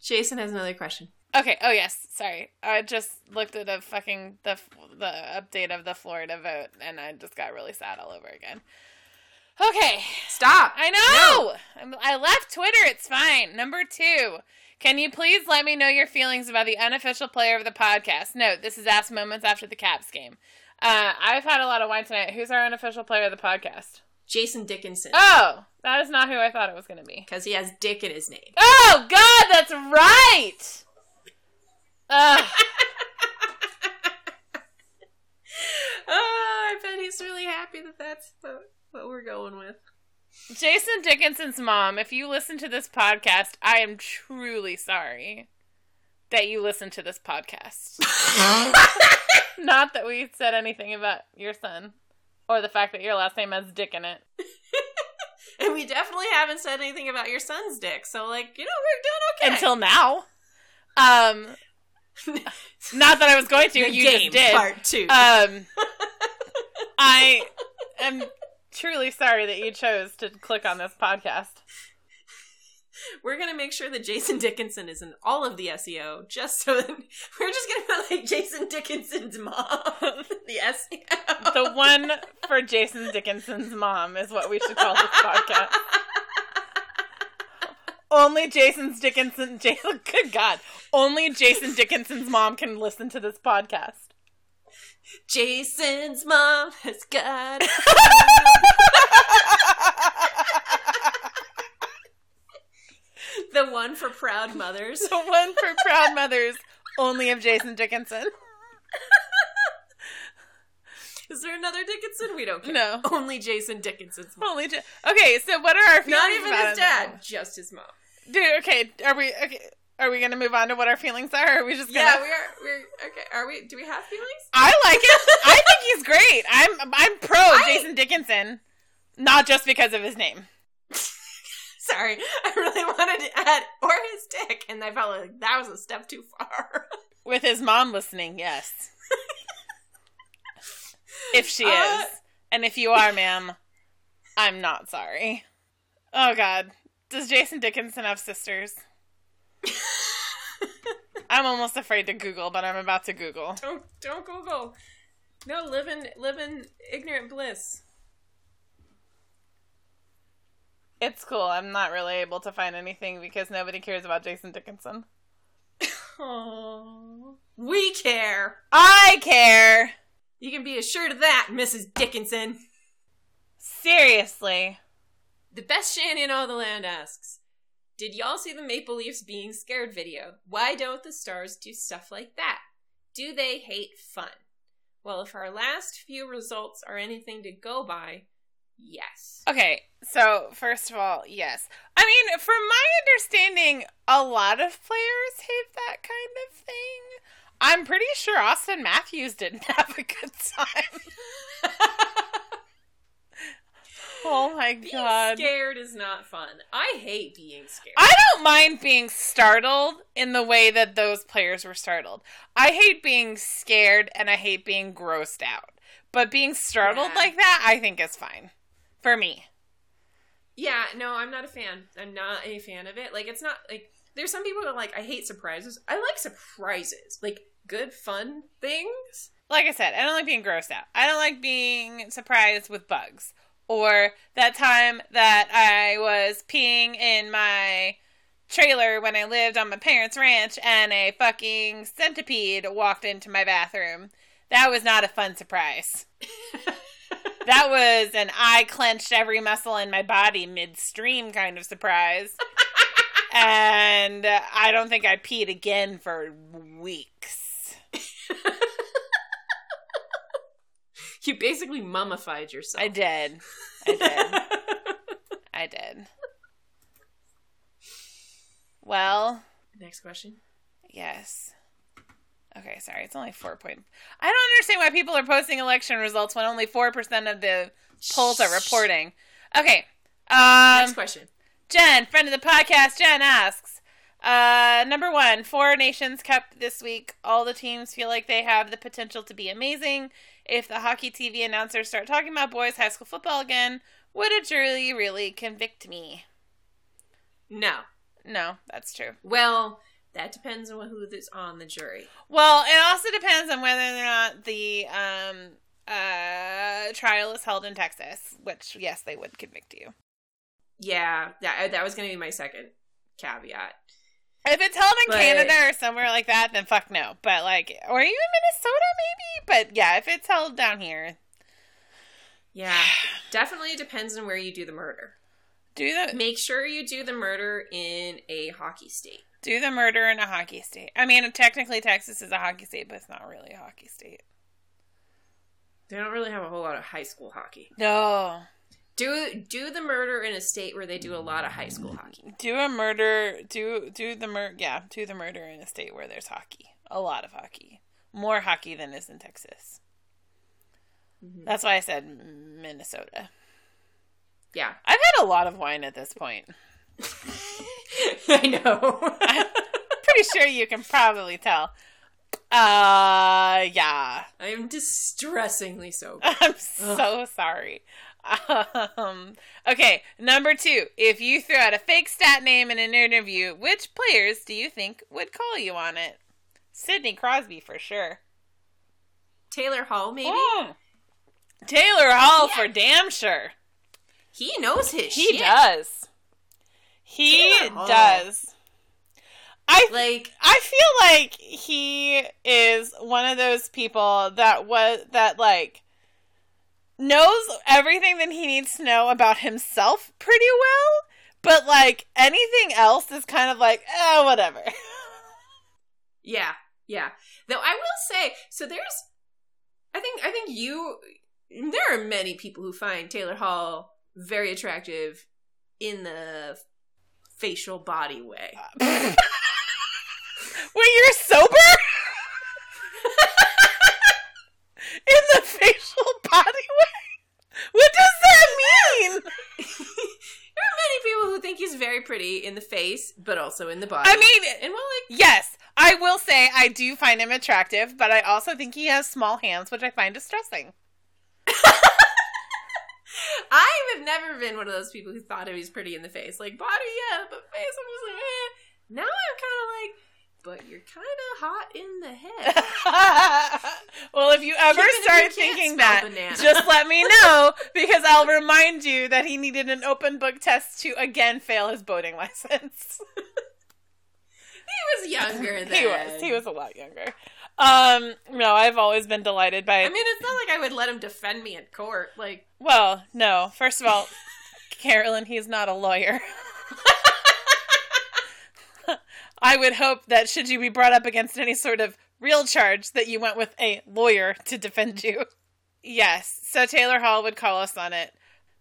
Jason has another question. Okay. Oh yes. Sorry. I just looked at a fucking the the update of the Florida vote, and I just got really sad all over again. Okay. Stop. I know. I'm- I left Twitter. It's fine. Number two. Can you please let me know your feelings about the unofficial player of the podcast? Note, this is asked moments after the Caps game. Uh, I've had a lot of wine tonight. Who's our unofficial player of the podcast? Jason Dickinson. Oh, that is not who I thought it was going to be. Because he has Dick in his name. Oh, God, that's right. Oh, I bet he's really happy that that's what, what we're going with. Jason Dickinson's mom, if you listen to this podcast, I am truly sorry that you listen to this podcast. Not that we said anything about your son or the fact that your last name has Dick in it. and we definitely haven't said anything about your son's dick. So, like, you know, we're doing okay. Until now. Um not that I was going to, The you game just did. part two. Um I am truly sorry that you chose to click on this podcast. we're gonna make sure that Jason Dickinson is in all of the SEO, just so that we're just gonna put like Jason Dickinson's mom, the SEO. The one for Jason Dickinson's mom is what we should call this podcast. Only Jason's Dickinson Jason good God. Only Jason Dickinson's mom can listen to this podcast. Jason's mom has got. the one for proud mothers. the one for proud mothers, only of Jason Dickinson. Is there another Dickinson? We don't care. No. Only Jason Dickinson's mom. Only Ja- Okay, so what are our feelings Not even his dad, now? just his mom. Dude, okay, are we okay are we gonna move on to what our feelings are? Are we just gonna Yeah, we are. We're okay. Are we? Do we have feelings? I like it. I think he's great. I'm I'm pro I- Jason Dickinson. Not just because of his name. Sorry, I really wanted to add or his dick, and I felt like that was a step too far. With his mom listening, yes. if she Uh, is. And if you are, ma'am, I'm not sorry. Oh god. Does Jason Dickinson have sisters? I'm almost afraid to Google, but I'm about to Google. don't don't Google. No, live in live in ignorant bliss. It's cool. I'm not really able to find anything because nobody cares about Jason Dickinson. Aww. We care. I care. You can be assured of that, Mrs. Dickinson. Seriously. The best Shanny in all the land asks, Did y'all see the Maple Leafs being scared video? Why don't the Stars do stuff like that? Do they hate fun? Well, if our last few results are anything to go by, yes. Okay, so first of all, yes. I mean, from my understanding, a lot of players hate that kind of thing. I'm pretty sure Auston Matthews didn't have a good time. oh my Being god. scared is not fun. I hate being scared. I don't mind being startled in the way that those players were startled. I hate being scared and I hate being grossed out. But being startled Yeah. like that, I think is fine. For me. Yeah, no, I'm not a fan. I'm not a fan of it. Like, it's not like there's some people that are like, I hate surprises. I like surprises, like good, fun things. like I said, I don't like being grossed out. I don't like being surprised with bugs. Or that time that I was peeing in my trailer when I lived on my parents' ranch and a fucking centipede walked into my bathroom. That was not a fun surprise. that was an I clenched every muscle in my body midstream kind of surprise. and I don't think I peed again for weeks. You basically mummified yourself. I did. I did. I did. Well, Next question. yes. Okay, sorry. It's only four point. I don't understand why people are posting election results when only four percent of the polls are reporting. Okay. Um, Next question. Jen, friend of the podcast, Jen asks, uh, number one, four nations kept this week. All the teams feel like they have the potential to be amazing. If the hockey TV announcers start talking about boys high school football again, would it really, really convict me? No. No, that's true. Well, that depends on who is on the jury. Well, it also depends on whether or not the um, uh, trial is held in Texas, which, yes, they would convict you. Yeah, that that was going to be my second caveat. If it's held in But- Canada or somewhere like that, then fuck no. But like, or even Minnesota, maybe. But yeah, if it's held down here, Yeah, definitely depends on where you do the murder. do the Make sure you do the murder in a hockey state. do the murder in a hockey state. I mean, technically Texas is a hockey state, but it's not really a hockey state. They don't really have a whole lot of high school hockey. No, Do do the murder in a state where they do a lot of high school hockey. do a murder. Do do the mur. Yeah, do the murder in a state where there's hockey. A lot of hockey. More hockey than is in Texas. Mhm. That's why I said Minnesota. Yeah, I've had a lot of wine at this point. I know. I'm Pretty sure you can probably tell. Uh, yeah. I'm distressingly sober. I'm so sorry. Um, okay, number two. If you threw out a fake stat name in an interview, which players do you think would call you on it? Sidney Crosby for sure. Taylor Hall, maybe Mm. Taylor Hall Yeah. for damn sure. he knows his He shit. does. He does. I Like I feel like he is one of those people that was that like knows everything that he needs to know about himself pretty well, but like anything else is kind of like, eh, whatever. Yeah, yeah. Though I will say, so there's, I think, I think you, there are many people who find Taylor Hall very attractive in the facial body way. Wait, you're sober? In the facial body way? What does that mean? there are many people who think he's very pretty in the face, but also in the body. I mean, and well, like, Yes, I will say I do find him attractive, but I also think he has small hands, which I find distressing. I have never been one of those people who thought he was pretty in the face. Like body, yeah, but face, I'm just like, eh. Now I'm kind of like, but you're kind of hot in the head. well, if you ever Even if you start thinking that, banana. just let me know because I'll remind you that he needed an open book test to again fail his boating license. he was younger then. he was. He was a lot younger. Um, no, I've always been delighted by. I mean, it's not like I would let him defend me in court. Like, well, no. First of all, Carolyn, he's not a lawyer. I would hope that should you be brought up against any sort of real charge, that you went with a lawyer to defend you. Yes, so Taylor Hall would call us on it.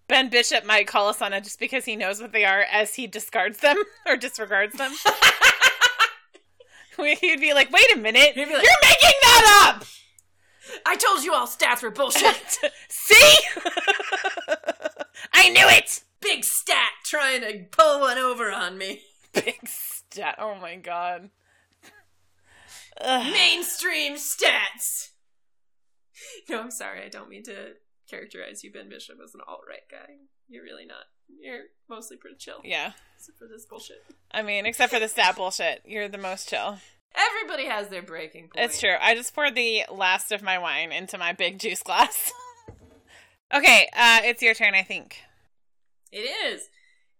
Ben Bishop might call us on it just because he knows what they are as he discards them or disregards them. He'd be like, wait a minute, like- you're making that up! I told you all stats were bullshit. See? I knew it! Big stat trying to pull one over on me. Big stat. Oh my god. Mainstream stats. No, I'm sorry. I don't mean to characterize you, Ben Bishop, as an alt right guy. You're really not. You're mostly pretty chill. Yeah. Except for this bullshit. I mean, except for the stat bullshit. You're the most chill. Everybody has their breaking point. It's true. I just poured the last of my wine into my big juice glass. okay, uh, it's your turn, I think. It is.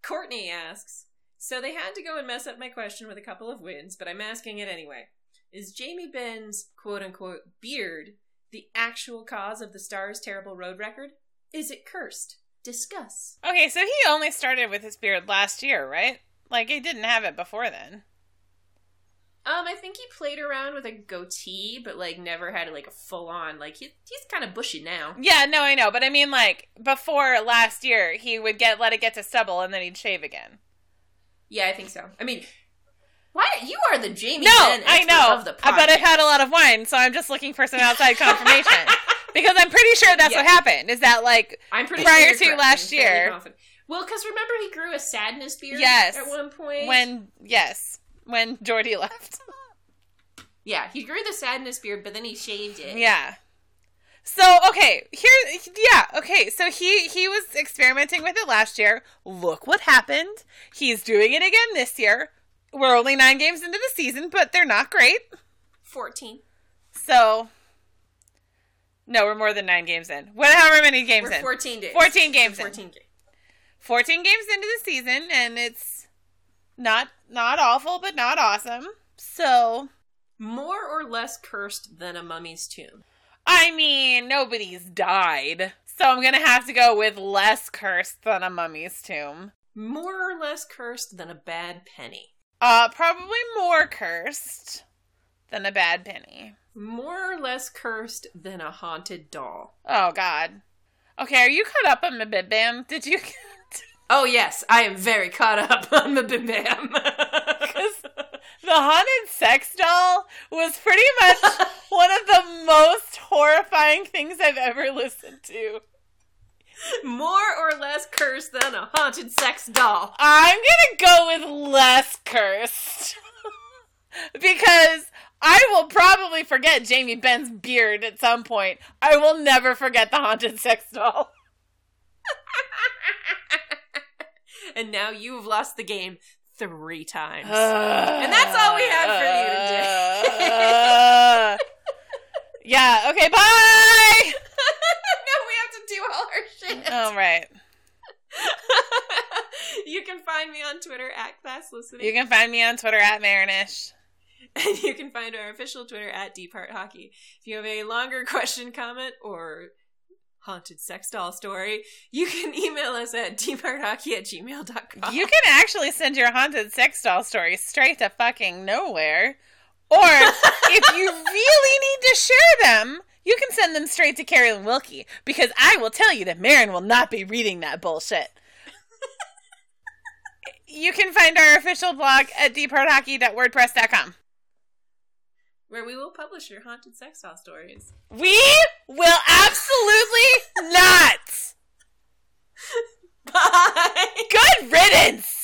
Courtney asks, so they had to go and mess up my question with a couple of wins, but I'm asking it anyway. Is Jamie Benn's quote unquote beard the actual cause of the Stars' terrible road record? Is it cursed? Discuss. Okay, so he only started with his beard last year, right? Like he didn't have it before then. Um, I think he played around with a goatee, but like never had like a full on. Like he, he's kind of bushy now. Yeah, no, I know, but I mean, like before last year, he would get let it get to stubble, and then he'd shave again. Yeah, I think so. I mean, why you are the Jamie No, Benn I know, of the but I've had a lot of wine, so I'm just looking for some outside confirmation because I'm pretty sure that's Yeah. what happened. Is that like I'm pretty prior sure you're to last year. Well, because remember he grew a sadness beard. Yes. At one point. when yes, when Jordie left. yeah, he grew the sadness beard, but then he shaved it. Yeah. So okay, here yeah, okay, so he he was experimenting with it last year. Look what happened. He's doing it again this year. We're only 9 games into the season, but they're not great. Fourteen. So No, we're more than 9 games in. What however many games We're in. fourteen days. 14 games in. Fourteen games. 14 games into the season and it's not not awful but not awesome. So, More or less cursed than a mummy's tomb. I mean, nobody's died. So I'm going to have to go with less cursed than a mummy's tomb. More or less cursed than a bad penny. Uh, probably more cursed than a bad penny. More or less cursed than a haunted doll. Oh God. Okay, are you caught up on the Bib Bam? Did you? Oh yes, I am very caught up on the Bim Bam. the haunted sex doll was pretty much one of the most horrifying things I've ever listened to. More or less cursed than a haunted sex doll. I'm gonna go with less cursed because I will probably forget Jamie Benn's beard at some point. I will never forget the haunted sex doll. and now you've lost the game three times. and that's all we have for you today. yeah, okay, bye! now we have to do all our shit. All right. you can find me on Twitter at Class Listening. You can find me on Twitter at Marinish. and you can find our official Twitter at Deep Heart Hockey. If you have a longer question, comment, or haunted sex doll story, you can email us at deephearthockey at gmail.com. You can actually send your haunted sex doll story straight to fucking nowhere. Or if you really need to share them, you can send them straight to Carolyn Wilkie because I will tell you that Marin will not be reading that bullshit. you can find our official blog at deephearthockey.wordpress.com. where we will publish your haunted sex doll stories. We will absolutely not. Bye! Good riddance.